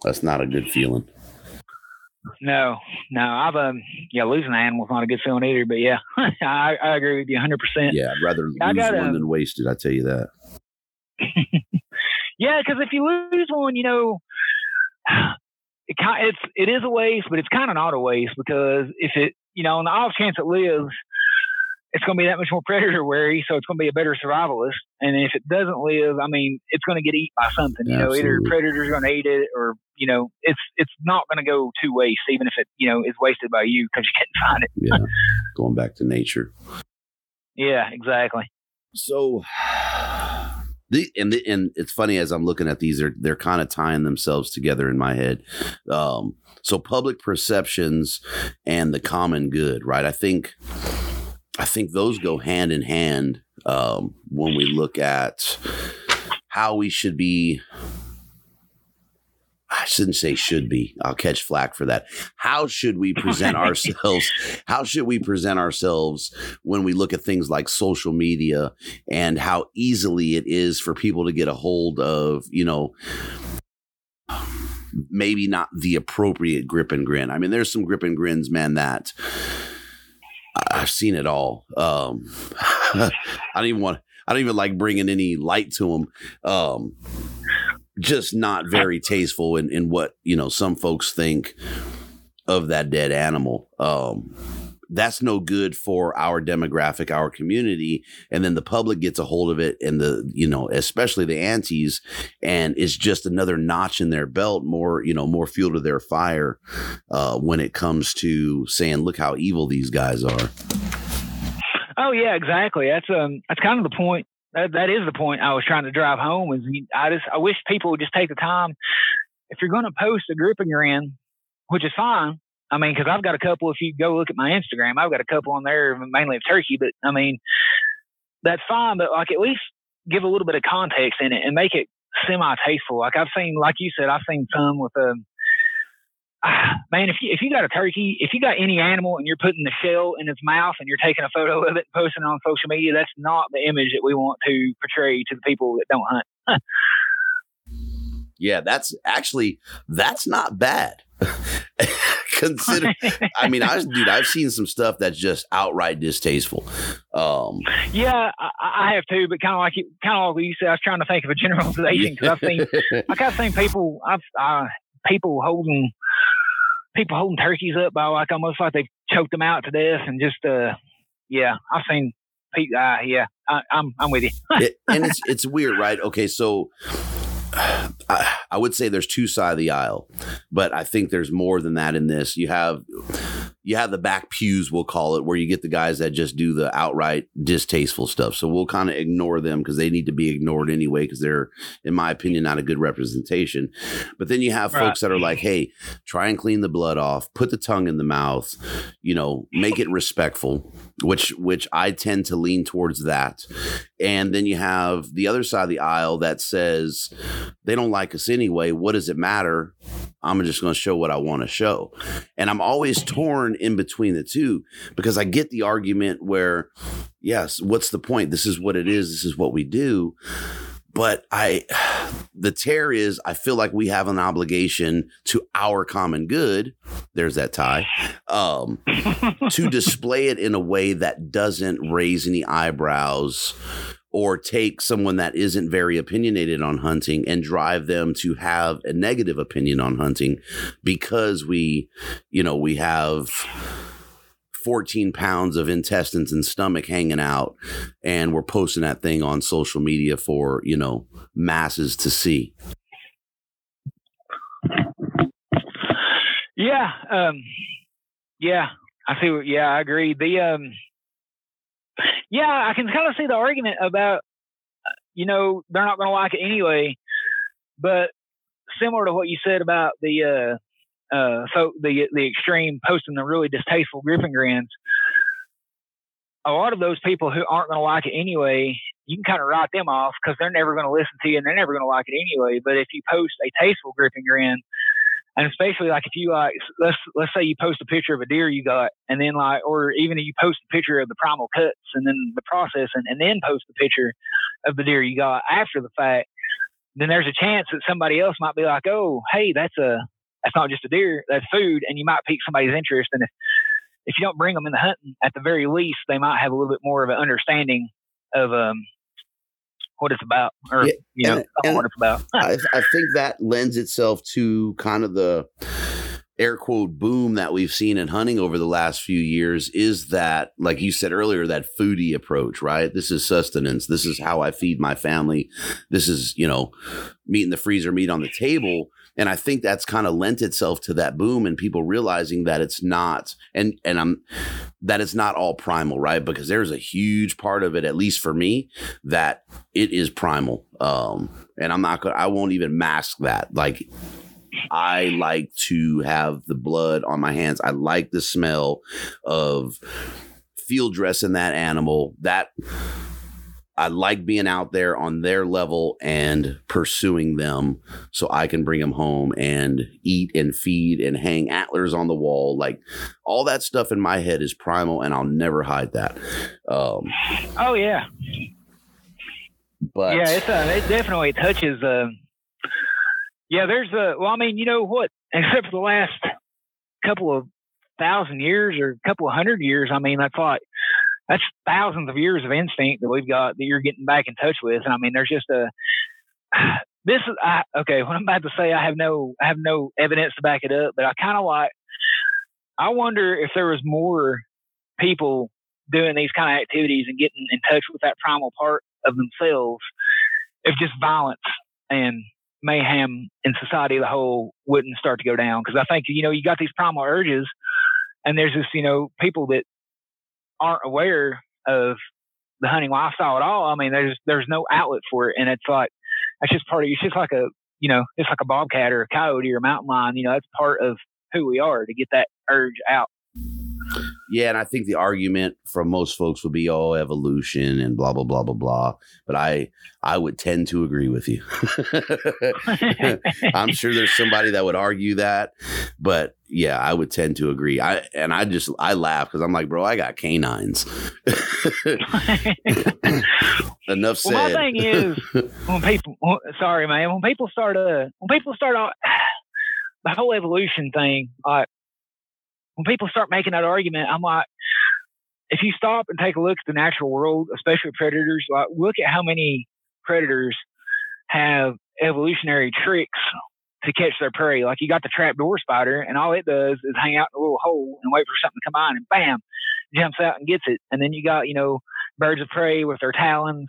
that's not a good feeling. No, no, I've um, yeah, losing an animal's not a good feeling either. But yeah, I, I agree with you 100. percent Yeah, I'd rather lose got, one than wasted. I tell you that. yeah, because if you lose one, you know, it kind it's it is a waste, but it's kind of not a waste because if it, you know, on the off chance it lives, it's going to be that much more predator wary, so it's going to be a better survivalist. And if it doesn't live, I mean, it's going to get eaten by something. You know, either predator's going to eat it, or you know, it's it's not going to go to waste, even if it you know is wasted by you because you can't find it. yeah, going back to nature. Yeah, exactly. So. The, and the, and it's funny as I'm looking at these, they're they're kind of tying themselves together in my head. Um, so public perceptions and the common good, right? I think I think those go hand in hand um, when we look at how we should be. I shouldn't say should be. I'll catch flack for that. How should we present ourselves? How should we present ourselves when we look at things like social media and how easily it is for people to get a hold of, you know, maybe not the appropriate grip and grin. I mean, there's some grip and grins, man, that I've seen it all. Um, I don't even want. I don't even like bringing any light to them. Um, just not very tasteful in, in what you know some folks think of that dead animal. Um, that's no good for our demographic, our community. And then the public gets a hold of it and the, you know, especially the antis, and it's just another notch in their belt, more, you know, more fuel to their fire uh, when it comes to saying, look how evil these guys are. Oh yeah, exactly. That's um that's kind of the point. That that is the point I was trying to drive home. Is I just I wish people would just take the time. If you're going to post a group and you're in, which is fine, I mean, because I've got a couple. If you go look at my Instagram, I've got a couple on there, mainly of turkey. But I mean, that's fine. But like, at least give a little bit of context in it and make it semi-tasteful. Like I've seen, like you said, I've seen some with a. Um, ah, man, if you if you got a turkey, if you got any animal and you're putting the shell in its mouth and you're taking a photo of it and posting it on social media, that's not the image that we want to portray to the people that don't hunt. yeah, that's actually that's not bad. consider. I mean, I dude, I've seen some stuff that's just outright distasteful. Um, yeah, I, I have too, but kind of like you, kind of like you said, I was trying to think of a generalization because I've seen, like I've seen people, I've uh, people holding people holding turkeys up by like almost like they've choked them out to death and just uh, yeah, I've seen uh, yeah, I, I'm I'm with you. it, and it's it's weird, right? Okay, so I, I would say there's two side of the aisle, but I think there's more than that in this. You have you have the back pews, we'll call it, where you get the guys that just do the outright distasteful stuff. So we'll kind of ignore them because they need to be ignored anyway because they're, in my opinion, not a good representation. But then you have right. folks that are like, hey, try and clean the blood off, put the tongue in the mouth, you know, make it respectful, which which I tend to lean towards that. And then you have the other side of the aisle that says they don't like us anyway. What does it matter? I'm just going to show what I want to show. And I'm always torn in between the two because I get the argument where, yes, what's the point? This is what it is. This is what we do. But I, the tear is, I feel like we have an obligation to our common good. There's that tie. Um, to display it in a way that doesn't raise any eyebrows or take someone that isn't very opinionated on hunting and drive them to have a negative opinion on hunting because we, you know, we have 14 pounds of intestines and stomach hanging out and we're posting that thing on social media for, you know, masses to see. Yeah. Um, yeah. I see what, yeah, I agree. The, um, yeah, I can kind of see the argument about, you know, they're not going to like it anyway. But similar to what you said about the, uh, uh, so the the extreme posting the really distasteful grip and grins, a lot of those people who aren't going to like it anyway, you can kind of write them off because they're never going to listen to you and they're never going to like it anyway. But if you post a tasteful grip and grin and especially like if you like let's let's say you post a picture of a deer you got and then like or even if you post a picture of the primal cuts and then the process and, and then post a picture of the deer you got after the fact then there's a chance that somebody else might be like oh hey that's a that's not just a deer that's food and you might pique somebody's interest and if if you don't bring them in the hunting at the very least they might have a little bit more of an understanding of um what it's about, or yeah, you know, and, what it's about. I, I think that lends itself to kind of the air quote boom that we've seen in hunting over the last few years is that, like you said earlier, that foodie approach, right? This is sustenance. This is how I feed my family. This is, you know, meat in the freezer, meat on the table. And I think that's kind of lent itself to that boom and people realizing that it's not, and, and I'm, that it's not all primal, right? Because there's a huge part of it, at least for me, that it is primal. Um, and I'm not gonna, I won't even mask that. Like, I like to have the blood on my hands. I like the smell of field dressing that animal. That I like being out there on their level and pursuing them so I can bring them home and eat and feed and hang antlers on the wall. Like all that stuff in my head is primal and I'll never hide that. Um, oh, yeah. But yeah, it's a, it definitely touches. Uh, yeah, there's a, well, I mean, you know what? Except for the last couple of thousand years or a couple of hundred years, I mean, I like, that's thousands of years of instinct that we've got that you're getting back in touch with. And I mean, there's just a this is I, okay. What I'm about to say, I have no I have no evidence to back it up, but I kind of like. I wonder if there was more people doing these kind of activities and getting in touch with that primal part of themselves, if just violence and mayhem in society as a whole wouldn't start to go down. Because I think you know you got these primal urges, and there's just you know people that aren't aware of the hunting lifestyle at all, I mean, there's there's no outlet for it, and it's like that's just part of it's just like a you know it's like a bobcat or a coyote or a mountain lion. You know, that's part of who we are to get that urge out. Yeah, and I think the argument from most folks would be, "Oh, evolution and blah blah blah blah blah." But I, I would tend to agree with you. I'm sure there's somebody that would argue that, but yeah, I would tend to agree. I and I just I laugh because I'm like, bro, I got canines. Enough said. Well, my thing is when people, sorry, man, when people start uh, when people start uh, the whole evolution thing, like when people start making that argument, I'm like, if you stop and take a look at the natural world, especially predators, like look at how many predators have evolutionary tricks to catch their prey. Like you got the trapdoor spider, and all it does is hang out in a little hole and wait for something to come on, and bam, jumps out and gets it. And then you got you know birds of prey with their talons.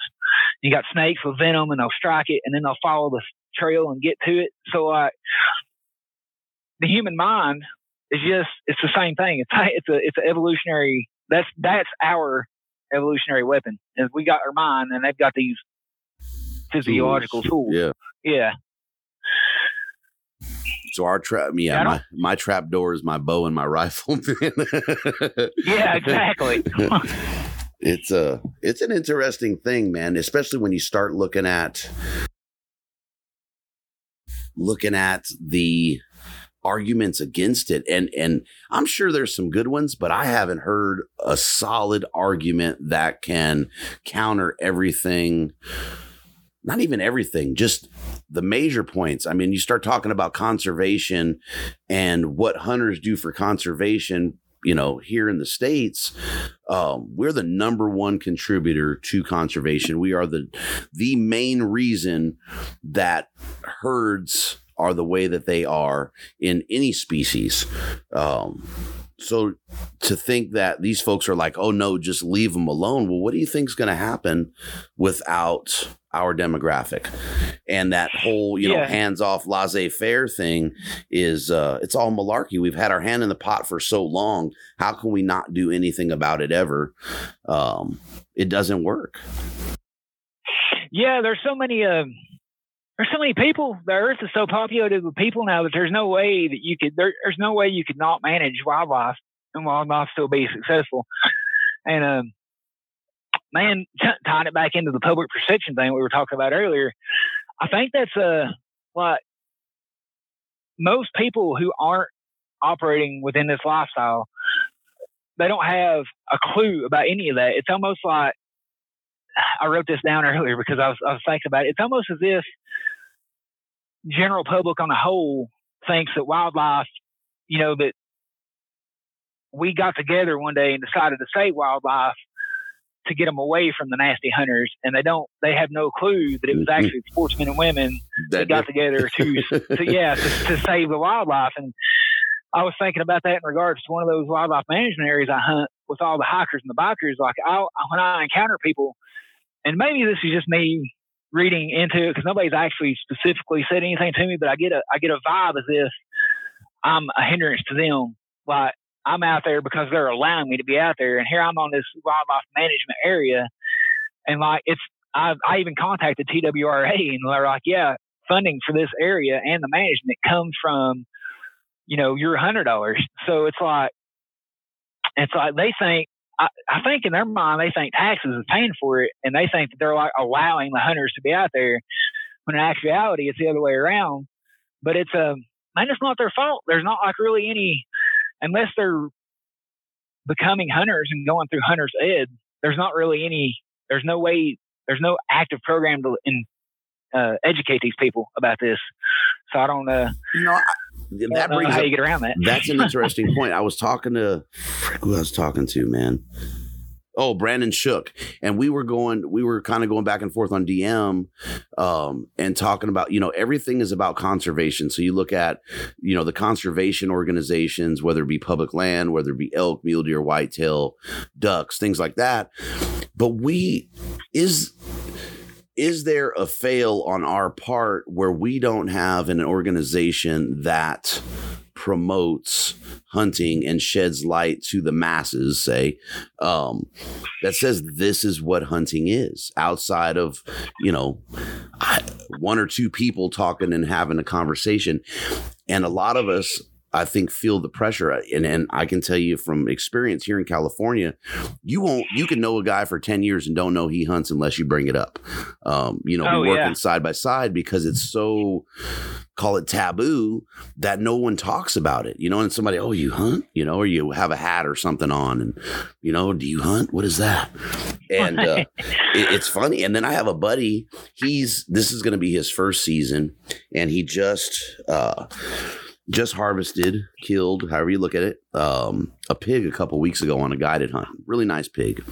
You got snakes with venom, and they'll strike it, and then they'll follow the trail and get to it. So like the human mind is just it's the same thing. It's it's a it's an evolutionary. That's that's our evolutionary weapon. And we got our mind, and they've got these physiological tools. Yeah. Yeah. So our trap, yeah, Yeah, my, my trap door is my bow and my rifle. Yeah, exactly. it's a it's an interesting thing, man. Especially when you start looking at looking at the arguments against it, and and I'm sure there's some good ones, but I haven't heard a solid argument that can counter everything. Not even everything, just the major points. I mean, you start talking about conservation and what hunters do for conservation. You know, here in the states, um, we're the number one contributor to conservation. We are the the main reason that herds are the way that they are in any species. Um, so to think that these folks are like, oh no, just leave them alone. Well, what do you think is going to happen without our demographic? And that whole, you know, hands off laissez faire thing is, uh, it's all malarkey. We've had our hand in the pot for so long. How can we not do anything about it ever? Um, it doesn't work. yeah, there's so many. Um, there's so many people. The earth is so populated with people now that there's no way that you could. There, there's no way you could not manage wildlife and wildlife still be successful. And um, man, t- tying it back into the public perception thing we were talking about earlier, I think that's uh like most people who aren't operating within this lifestyle, they don't have a clue about any of that. It's almost like I wrote this down earlier because I was I was thinking about it. It's almost as if general public on the whole thinks that wildlife, you know, that we got together one day and decided to save wildlife to get them away from the nasty hunters, and they don't. They have no clue that it was mm-hmm. actually sportsmen and women that got together to, to yeah to, to save the wildlife. And I was thinking about that in regards to one of those wildlife management areas I hunt with all the hikers and the bikers. Like I, when I encounter people, and maybe this is just me reading into it because nobody's actually specifically said anything to me, but I get a I get a vibe as if I'm a hindrance to them. Like I'm out there because they're allowing me to be out there, and here I'm on this wildlife management area, and like it's I I even contacted TWRA, and they're like, yeah, funding for this area and the management comes from you know your hundred dollars. So it's like it's like they think I, I think in their mind they think taxes is paying for it, and they think that they're like allowing the hunters to be out there. When in actuality, it's the other way around. But it's a um, man, it's not their fault. There's not like really any, unless they're becoming hunters and going through hunters ed. There's not really any. There's no way. There's no active program to in, uh, educate these people about this. So I don't. Uh, You know, I, that brings how up, you get around that. that's an interesting point. I was talking to frick, who I was talking to, man. Oh, Brandon Shook, and we were going, we were kind of going back and forth on DM, um, and talking about, you know, everything is about conservation. So you look at, you know, the conservation organizations, whether it be public land, whether it be elk, mule deer, whitetail, ducks, things like that. But we is is there a fail on our part where we don't have an organization that promotes hunting and sheds light to the masses say um, that says this is what hunting is outside of you know one or two people talking and having a conversation? And a lot of us I think feel the pressure and and I can tell you from experience here in California you won't you can know a guy for 10 years and don't know he hunts unless you bring it up. Um, you know Oh, be working yeah. side by side because it's so call it taboo that no one talks about it you know and somebody oh you hunt? You know or you have a hat or something on and you know do you hunt? What is that? And uh, it, it's funny and then i have a buddy he's this is going to be his first season and he just uh just harvested, killed, however you look at it, um, a pig a couple weeks ago on a guided hunt. Really nice pig.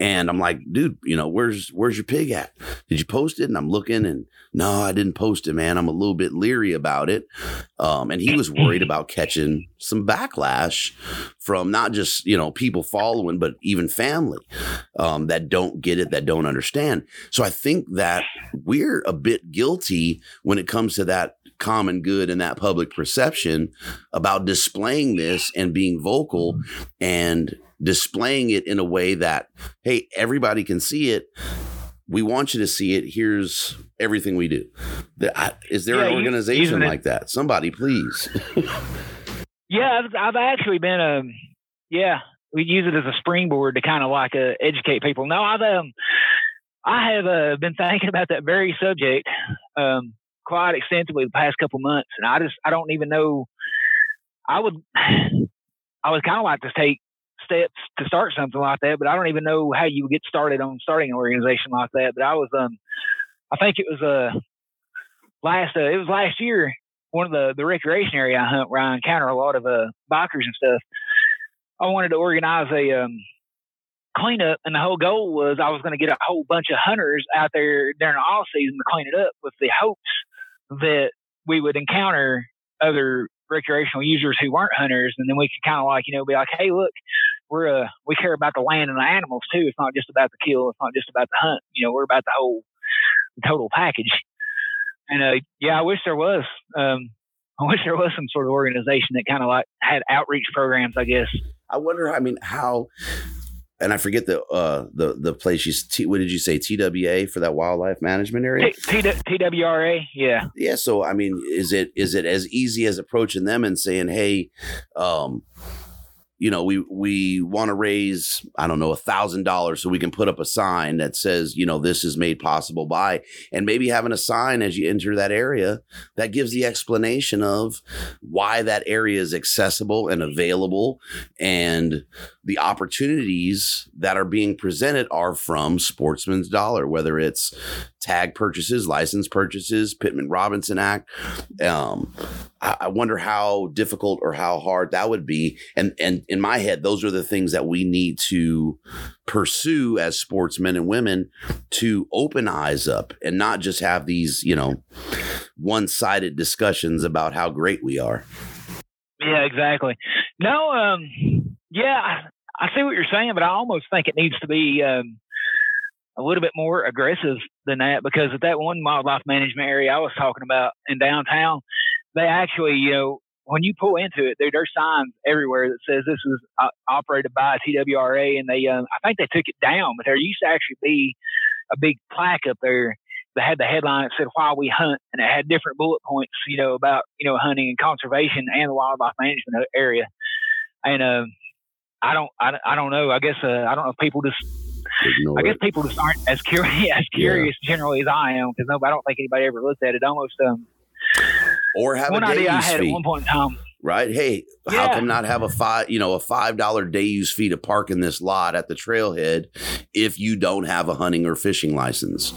And I'm like, dude, you know, where's where's your pig at? Did you post it? And I'm looking, and no, I didn't post it, man. I'm a little bit leery about it. Um, and he was worried about catching some backlash from not just you know people following, but even family um, that don't get it, that don't understand. So I think that we're a bit guilty when it comes to that common good and that public perception about displaying this and being vocal and displaying it in a way that, hey, everybody can see it. We want you to see it. Here's everything we do. Is there yeah, an organization like that? Somebody, please. yeah, I've, I've, actually been um, yeah, we use it as a springboard to kind of like uh, educate people. No, I've um, I have uh, been thinking about that very subject um, quite extensively the past couple months, and I just I don't even know. I would I would kind of like to take steps to start something like that, but I don't even know how you would get started on starting an organization like that. But I was, um, I think it was uh last uh, it was last year one of the the recreation area I hunt where I encounter a lot of uh bikers and stuff. I wanted to organize a um cleanup, and the whole goal was I was going to get a whole bunch of hunters out there during the off season to clean it up with the hopes that we would encounter other recreational users who weren't hunters, and then we could kind of like you know be like, hey, look, we're uh, we care about the land and the animals too. It's not just about the kill. It's not just about the hunt. You know, we're about the whole the total package. And uh, yeah, I wish there was. Um, I wish there was some sort of organization that kind of like had outreach programs. I guess. I wonder. I mean, how and I forget the uh the the place you T, what did you say? TWA for that wildlife management area? T, T, TWRA yeah. Yeah so I mean is it is it as easy as approaching them and saying hey um you know, we we want to raise, I don't know, a thousand dollars so we can put up a sign that says, you know, this is made possible by, and maybe having a sign as you enter that area that gives the explanation of why that area is accessible and available, and the opportunities that are being presented are from Sportsman's Dollar, whether it's tag purchases, license purchases, Pittman Robertson Act. Um, I, I wonder how difficult or how hard that would be, and and in my head, those are the things that we need to pursue as sportsmen and women to open eyes up and not just have these, you know, one sided discussions about how great we are. Yeah, exactly. No, um, yeah, I, see what you're saying, but I almost think it needs to be um, a little bit more aggressive than that because at that one wildlife management area I was talking about in downtown, they actually, you know, when you pull into it, there, there's signs everywhere that says this is uh, operated by TWRA, and they, um, I think they took it down, but there used to actually be a big plaque up there that had the headline that said "Why We Hunt," and it had different bullet points, you know, about you know hunting and conservation and the wildlife management area. And uh, I don't, I, I don't know. I guess uh, I don't know if people just. Ignore I guess it. people just aren't as curious, as curious yeah. generally as I am because nobody. I don't think anybody ever looked at it. Almost, um, or have one a day idea use I had fee. at one point in time. Right? Hey, yeah. how come not have a five, you know, a five dollar day use fee to park in this lot at the trailhead if you don't have a hunting or fishing license?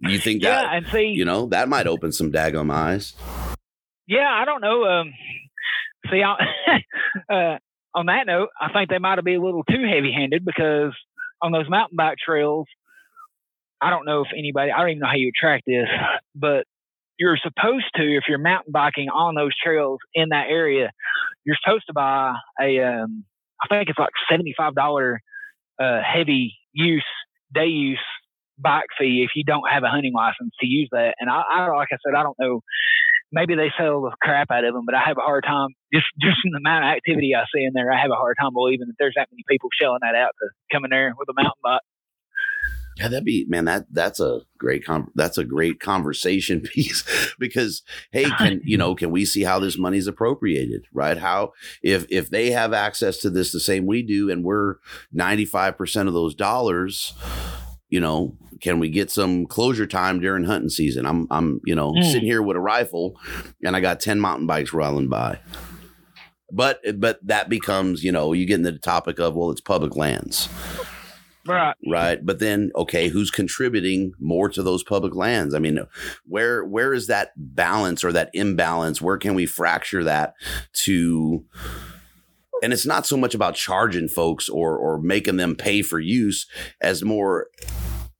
You think yeah, that? and see, you know, that might open some daggum eyes. Yeah, I don't know. Um, see, uh, on that note, I think they might be a little too heavy handed because on those mountain bike trails, I don't know if anybody, I don't even know how you track this, but you're supposed to, if you're mountain biking on those trails in that area, you're supposed to buy a, um, I think it's like $75 uh, heavy use, day use bike fee if you don't have a hunting license to use that. And I, I like I said, I don't know. Maybe they sell the crap out of them, but I have a hard time just just from the amount of activity I see in there. I have a hard time believing that there's that many people shelling that out to come in there with a mountain bike. Yeah, that'd be man. That that's a great com- that's a great conversation piece because hey, can you know can we see how this money's appropriated, right? How if if they have access to this the same we do, and we're ninety five percent of those dollars, you know, can we get some closure time during hunting season? I'm I'm you know mm. sitting here with a rifle, and I got ten mountain bikes rolling by. But but that becomes you know you get into the topic of well it's public lands Right. Right. But then, okay, who's contributing more to those public lands? I mean, where where is that balance or that imbalance? Where can we fracture that to and it's not so much about charging folks or or making them pay for use as more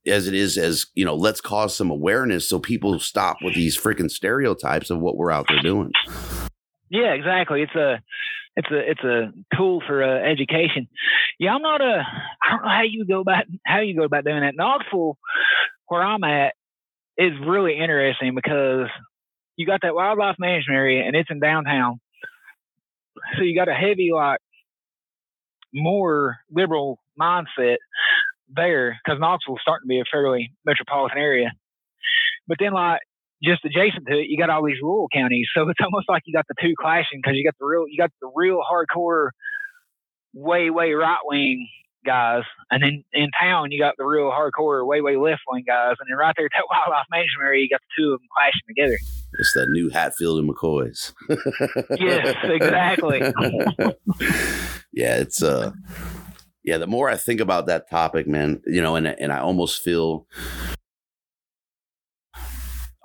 as it is as you know let's cause some awareness so people stop with these freaking stereotypes of what we're out there doing yeah exactly it's a it's a it's a tool for uh, education. Yeah, I'm not a. I don't know how you go about how you go about doing that. Knoxville, where I'm at, is really interesting because you got that wildlife management area and it's in downtown. So you got a heavy like more liberal mindset there because Knoxville's starting to be a fairly metropolitan area. But then like just adjacent to it, you got all these rural counties. So it's almost like you got the two clashing because you got the real, you got the real hardcore, way way right wing guys, and then in town you got the real hardcore, way way left wing guys, and then right there at that wildlife management area, you got the two of them clashing together. It's that new Hatfield and McCoys. yes, exactly. yeah, it's uh yeah, the more I think about that topic, man, you know, and and I almost feel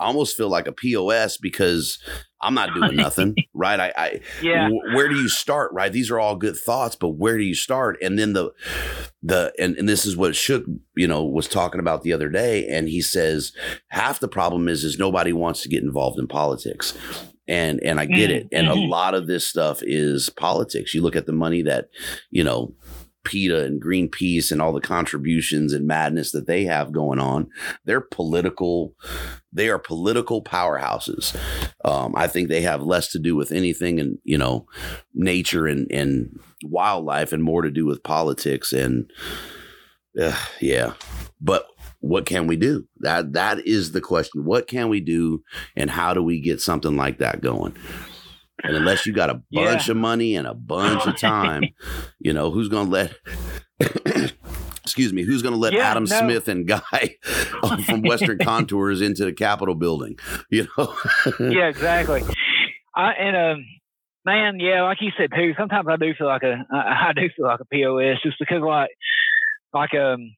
I almost feel like a POS because I'm not doing nothing, right? I, I yeah. W- where do you start, right? These are all good thoughts, but where do you start? And then the, the, and, and this is what Shook, you know, was talking about the other day. And he says half the problem is, is nobody wants to get involved in politics. And, and I get it. And a mm-hmm. lot of this stuff is politics. You look at the money that, you know, PETA and Greenpeace and all the contributions and madness that they have going on. They're political, they are political powerhouses. Um, I think they have less to do with anything and you know, nature and, and wildlife and more to do with politics. And uh, yeah, but what can we do? That that is the question. What can we do and how do we get something like that going? And unless you got a bunch yeah. of money and a bunch of time, you know, who's going to let, excuse me, who's going to let yeah, Adam no. Smith and Guy from Western Contours into the Capitol building? You know? yeah, exactly. I, and, um, man, yeah, like you said too, sometimes I do feel like a, I do feel like a POS just because like, like, um,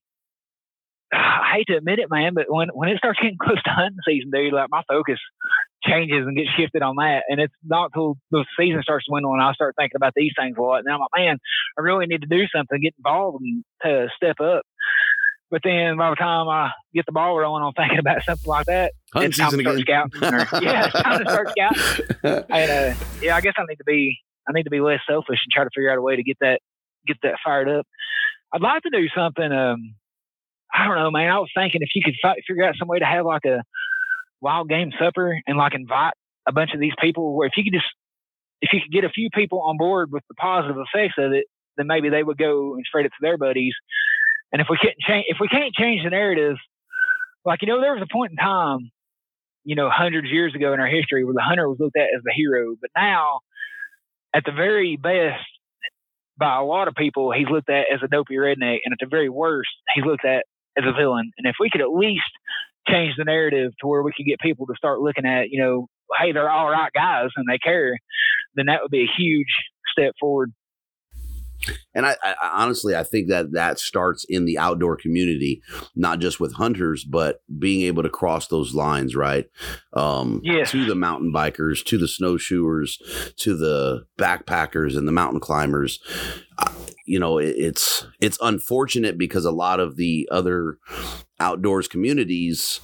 I hate to admit it, man, but when when it starts getting close to hunting season, dude, like my focus changes and gets shifted on that. And it's not until the season starts dwindling I start thinking about these things a lot. And I'm like, man, I really need to do something, get involved, and to step up. But then by the time I get the ball rolling on thinking about something like that, Hunting it's time to start again. scouting. Or, yeah, it's time to start scouting. and uh, yeah, I guess I need to be I need to be less selfish and try to figure out a way to get that get that fired up. I'd like to do something. Um, I don't know, man. I was thinking if you could fi- figure out some way to have like a wild game supper and like invite a bunch of these people where if you could just if you could get a few people on board with the positive effects of it, then maybe they would go and spread it to their buddies. And if we can't change if we can't change the narrative, like you know, there was a point in time, you know, hundreds of years ago in our history where the hunter was looked at as the hero, but now, at the very best, by a lot of people, he's looked at as a dopey redneck, and at the very worst, he's looked at as a villain. And if we could at least change the narrative to where we could get people to start looking at, you know, hey, they're all right guys and they care, then that would be a huge step forward. And I, I, honestly, I think that that starts in the outdoor community, not just with hunters, but being able to cross those lines, right? Um, yes. To the mountain bikers, to the snowshoers, to the backpackers and the mountain climbers. Uh, you know, it, it's it's unfortunate because a lot of the other outdoors communities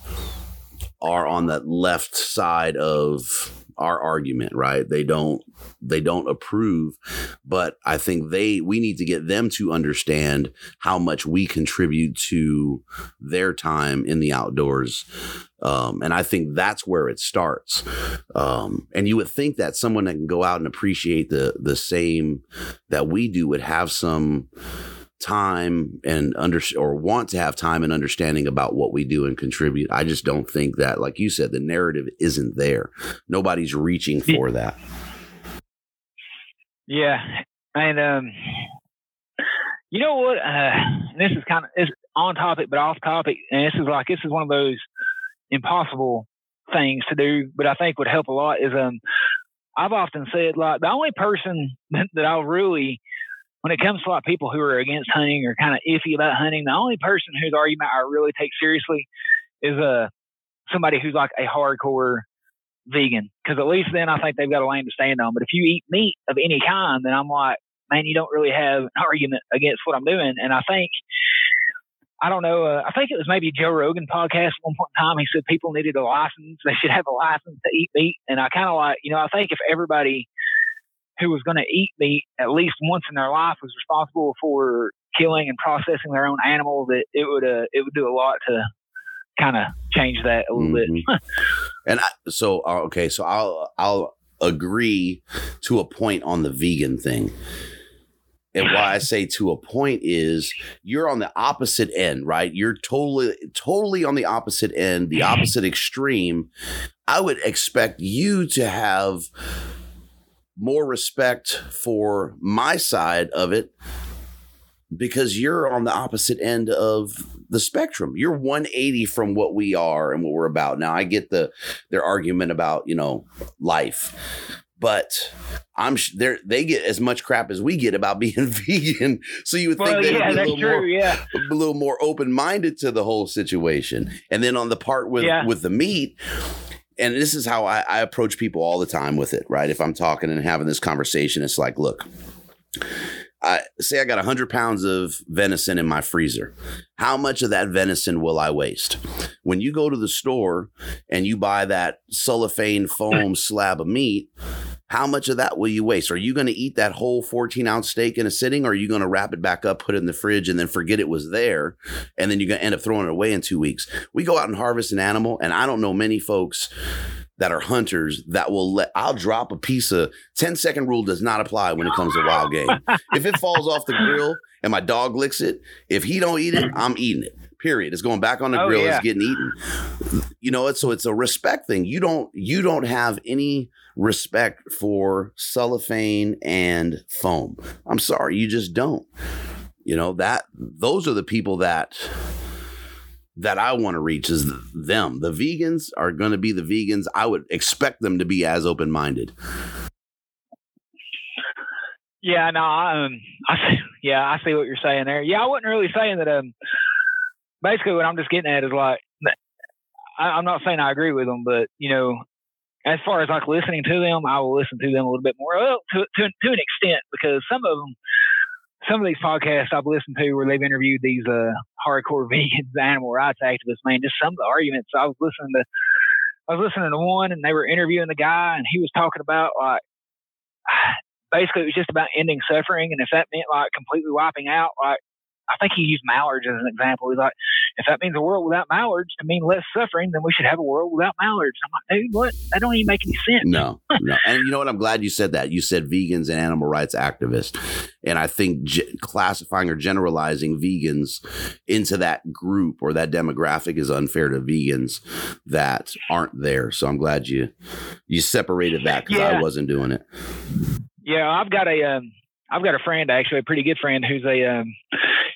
are on that left side of our argument, right? They don't they don't approve, but I think they we need to get them to understand how much we contribute to their time in the outdoors. Um, and I think that's where it starts. Um, and you would think that someone that can go out and appreciate the the same that we do would have some time and under or want to have time and understanding about what we do and contribute. I just don't think that, like you said, the narrative isn't there. Nobody's reaching for that. Yeah, and um, you know what? Uh, this is kind of is on topic but off topic, and this is like this is one of those impossible things to do, but I think would help a lot. Is um, I've often said like the only person that I really when it comes to like people who are against hunting or kind of iffy about hunting, the only person whose argument I really take seriously is uh somebody who's like a hardcore vegan because at least then I think they've got a lane to stand on. But if you eat meat of any kind, then I'm like, man, you don't really have an argument against what I'm doing. And I think, I don't know, uh, I think it was maybe Joe Rogan podcast at one point in time. He said people needed a license. They should have a license to eat meat. And I kind of like, you know, I think if everybody who was going to eat meat at least once in their life was responsible for killing and processing their own animal, that it would, uh, it would do a lot to kind of change that a little mm-hmm. bit. and I, so, uh, okay, so I'll, I'll agree to a point on the vegan thing. And why I say to a point is you're on the opposite end, right? You're totally, totally on the opposite end, the opposite extreme. I would expect you to have more respect for my side of it because you're on the opposite end of the spectrum. You're 180 from what we are and what we're about. Now I get the their argument about, you know, life. But I'm they they get as much crap as we get about being vegan. So you would well, think they'd yeah, be a little true, more yeah. a little more open-minded to the whole situation. And then on the part with yeah. with the meat, and this is how I, I approach people all the time with it, right? If I'm talking and having this conversation, it's like, look, I say I got 100 pounds of venison in my freezer. How much of that venison will I waste? When you go to the store and you buy that cellophane foam slab of meat, how much of that will you waste? Are you going to eat that whole 14 ounce steak in a sitting, or are you going to wrap it back up, put it in the fridge, and then forget it was there? And then you're going to end up throwing it away in two weeks. We go out and harvest an animal, and I don't know many folks that are hunters that will let I'll drop a piece of 10 second rule does not apply when it comes to wild game. if it falls off the grill and my dog licks it, if he don't eat it, I'm eating it. Period. It's going back on the oh, grill. Yeah. It's getting eaten. You know, it's so it's a respect thing. You don't you don't have any respect for cellophane and foam. I'm sorry, you just don't. You know, that those are the people that that I want to reach is them. The vegans are going to be the vegans. I would expect them to be as open minded. Yeah, no, um, I yeah, I see what you're saying there. Yeah, I wasn't really saying that. Um, basically, what I'm just getting at is like, I, I'm not saying I agree with them, but you know, as far as like listening to them, I will listen to them a little bit more, well, to to, to an extent, because some of them some of these podcasts I've listened to where they've interviewed these uh, hardcore vegans, animal rights activists, man, just some of the arguments I was listening to. I was listening to one, and they were interviewing the guy, and he was talking about like basically it was just about ending suffering, and if that meant like completely wiping out like I think he used mallards as an example. He's like, if that means a world without mallards to mean less suffering, then we should have a world without mallards. I'm like, dude, what? That don't even make any sense. No, no. And you know what? I'm glad you said that. You said vegans and animal rights activists. And I think classifying or generalizing vegans into that group or that demographic is unfair to vegans that aren't there. So I'm glad you you separated that because yeah. I wasn't doing it. Yeah, I've got a um, I've got a friend actually, a pretty good friend who's a um,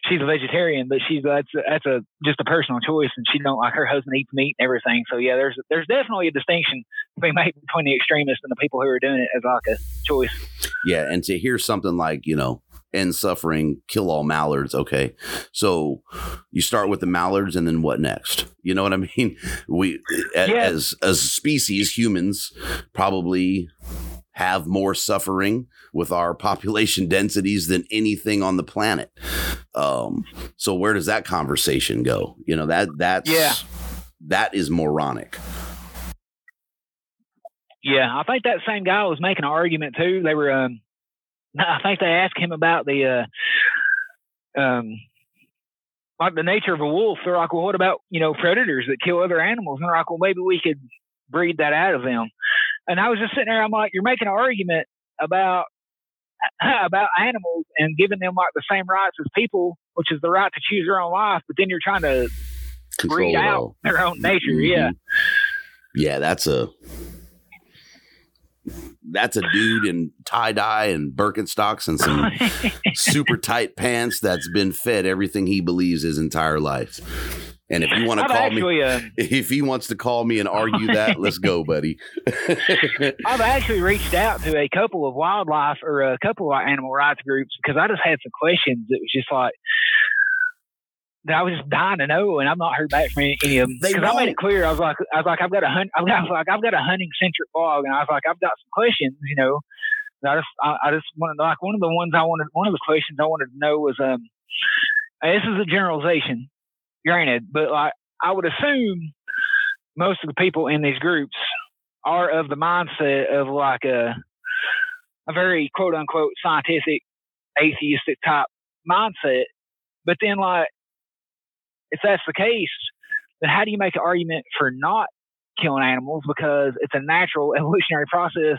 she's a vegetarian, but she's that's that's a just a personal choice, and she don't like her husband eats meat and everything. So yeah, there's there's definitely a distinction to be made between the extremists and the people who are doing it as like a choice. Yeah, and to hear something like you know end suffering, kill all mallards. Okay. So you start with the mallards and then what next? You know what I mean? We, yeah. as, as species, humans probably have more suffering with our population densities than anything on the planet. Um, so where does that conversation go? You know, that that's yeah. that is moronic. Yeah, I think that same guy was making an argument too. They were um I think they asked him about the uh um like the nature of a wolf. They're like, well, what about you know predators that kill other animals? And they're like, well, maybe we could breed that out of them. And I was just sitting there, I'm like, you're making an argument about about animals and giving them like the same rights as people, which is the right to choose their own life, but then you're trying to Control breed out their own nature. Mm-hmm. Yeah. Yeah, that's a that's a dude in tie dye and Birkenstocks and some super tight pants that's been fed everything he believes his entire life And if you want to call actually, me, uh, if he wants to call me and argue that, let's go, buddy. I've actually reached out to a couple of wildlife or a couple of animal rights groups because I just had some questions. It was just like that I was just dying to know, and I've not heard back from any, any of them. Because I made it clear, I was like, I was like, I've got a hunt, I've got I was like, I've got a hunting centric blog, and I was like, I've got some questions, you know. I just, I, I just wanted, like, one of the ones I wanted, one of the questions I wanted to know was, um, this is a generalization, granted, but like, I would assume most of the people in these groups are of the mindset of like a a very quote unquote scientific atheistic type mindset. But then like if that's the case, then how do you make an argument for not killing animals because it's a natural evolutionary process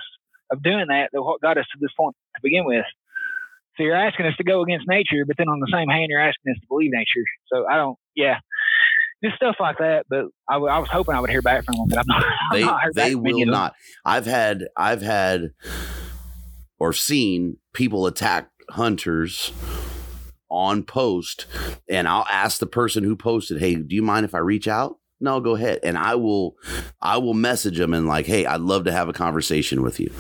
of doing that that what got us to this point to begin with. So you're asking us to go against nature, but then on the same hand, you're asking us to believe nature. So I don't, yeah, just stuff like that. But I, w- I was hoping I would hear back from them, but I'm not. They not they will not. I've had I've had or seen people attack hunters on post, and I'll ask the person who posted, "Hey, do you mind if I reach out?" No, go ahead, and I will I will message them and like, "Hey, I'd love to have a conversation with you."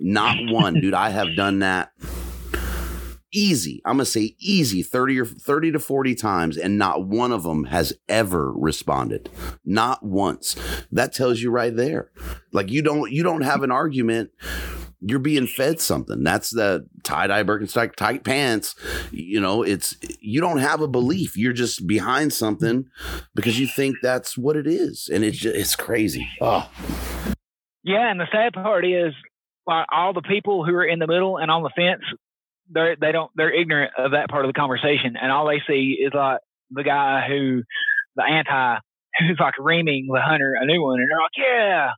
Not one, dude. I have done that easy. I'm gonna say easy 30 or 30 to 40 times, and not one of them has ever responded. Not once. That tells you right there. Like you don't you don't have an argument. You're being fed something. That's the tie dye Birkenstock tight pants. You know, it's you don't have a belief. You're just behind something because you think that's what it is, and it's just, it's crazy. Oh, Yeah, and the sad part is, like, all the people who are in the middle and on the fence, they they don't they're ignorant of that part of the conversation, and all they see is like the guy who, the anti, who's like reaming the hunter a new one, and they're like, yeah,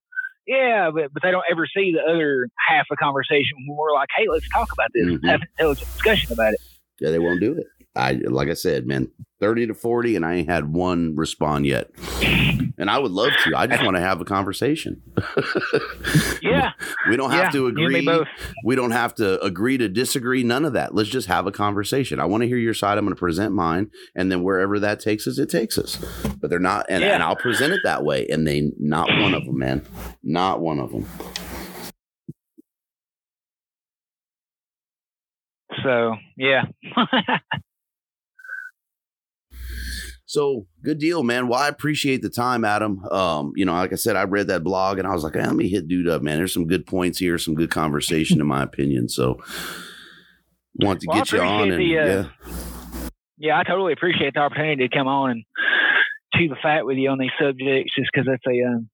yeah, but but they don't ever see the other half of the conversation when we're like, hey, let's talk about this, Mhm. have an intelligent discussion about it. yeah, they won't do it. I like I said, man, thirty to forty, and I ain't had one respond yet. And I would love to. I just want to have a conversation. Yeah, we don't yeah, have to and me agree. We don't have to agree to disagree. None of that. Let's just have a conversation. I want to hear your side. I'm going to present mine, and then wherever that takes us, it takes us. But they're not, and, Yeah. and I'll present it that way. And they, not one of them, man, not one of them. So yeah. So good deal, man. Well, I appreciate the time, Adam. Um, you know, like I said, I read that blog and I was like, hey, let me hit dude up, man. There's some good points here, some good conversation, in my opinion. So want to Well, get you on and the, uh, yeah. yeah, I totally appreciate the opportunity to come on and chew the fat with you on these subjects, just because that's a, um,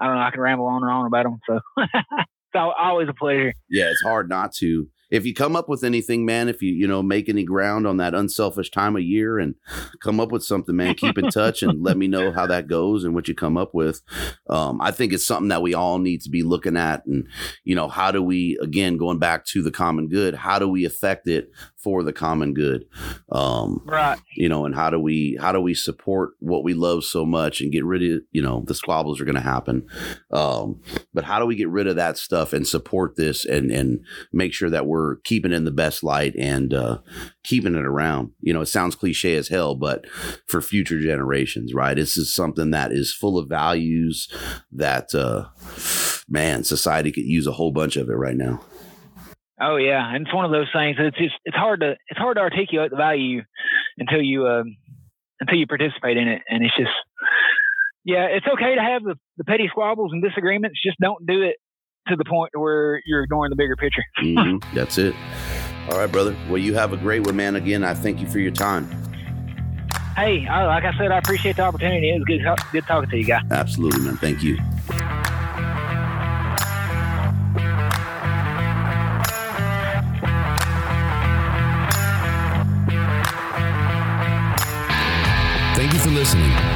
I don't know, I can ramble on and on about them. So it's always a pleasure. Yeah, it's hard not to. If you come up with anything, man, if you you know make any ground on that unselfish time of year and come up with something, man, keep in touch and let me know how that goes and what you come up with. Um, I think it's something that we all need to be looking at, and you know, how do we again going back to the common good? How do we affect it for the common good? Um, Right. you know and how do we how do we support what we love so much and get rid of you know the squabbles are going to happen um but how do we get rid of that stuff and support this and and make sure that we're keeping it in the best light and uh keeping it around you know it sounds cliche as hell but for future generations right this is something that is full of values that uh man society could use a whole bunch of it right now Oh yeah, and it's one of those things. It's just it's hard to it's hard to articulate the value until you um, until you participate in it, and it's just yeah, it's okay to have the, the petty squabbles and disagreements. Just don't do it to the point where you're ignoring the bigger picture. Mhm. that's it all right brother well you have a great one man again i thank you for your time Hey, I, like I said, I appreciate the opportunity. It was good good talking to you, guy. Absolutely, man. Thank you. Thank you for listening.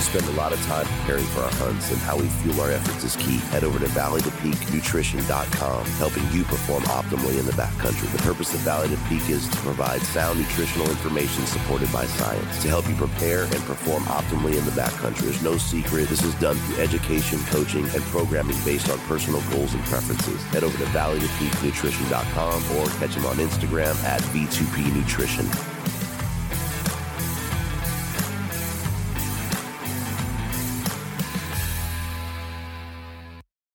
We spend a lot of time preparing for our hunts, and how we fuel our efforts is key. Head over to valleytopeaknutrition.com, helping you perform optimally in the backcountry. The purpose of Valley to Peak is to provide sound nutritional information supported by science to help you prepare and perform optimally in the backcountry. There's no secret. This is done through education, coaching, and programming based on personal goals and preferences. Head over to valleytopeaknutrition.com or catch them on Instagram at V2P Nutrition.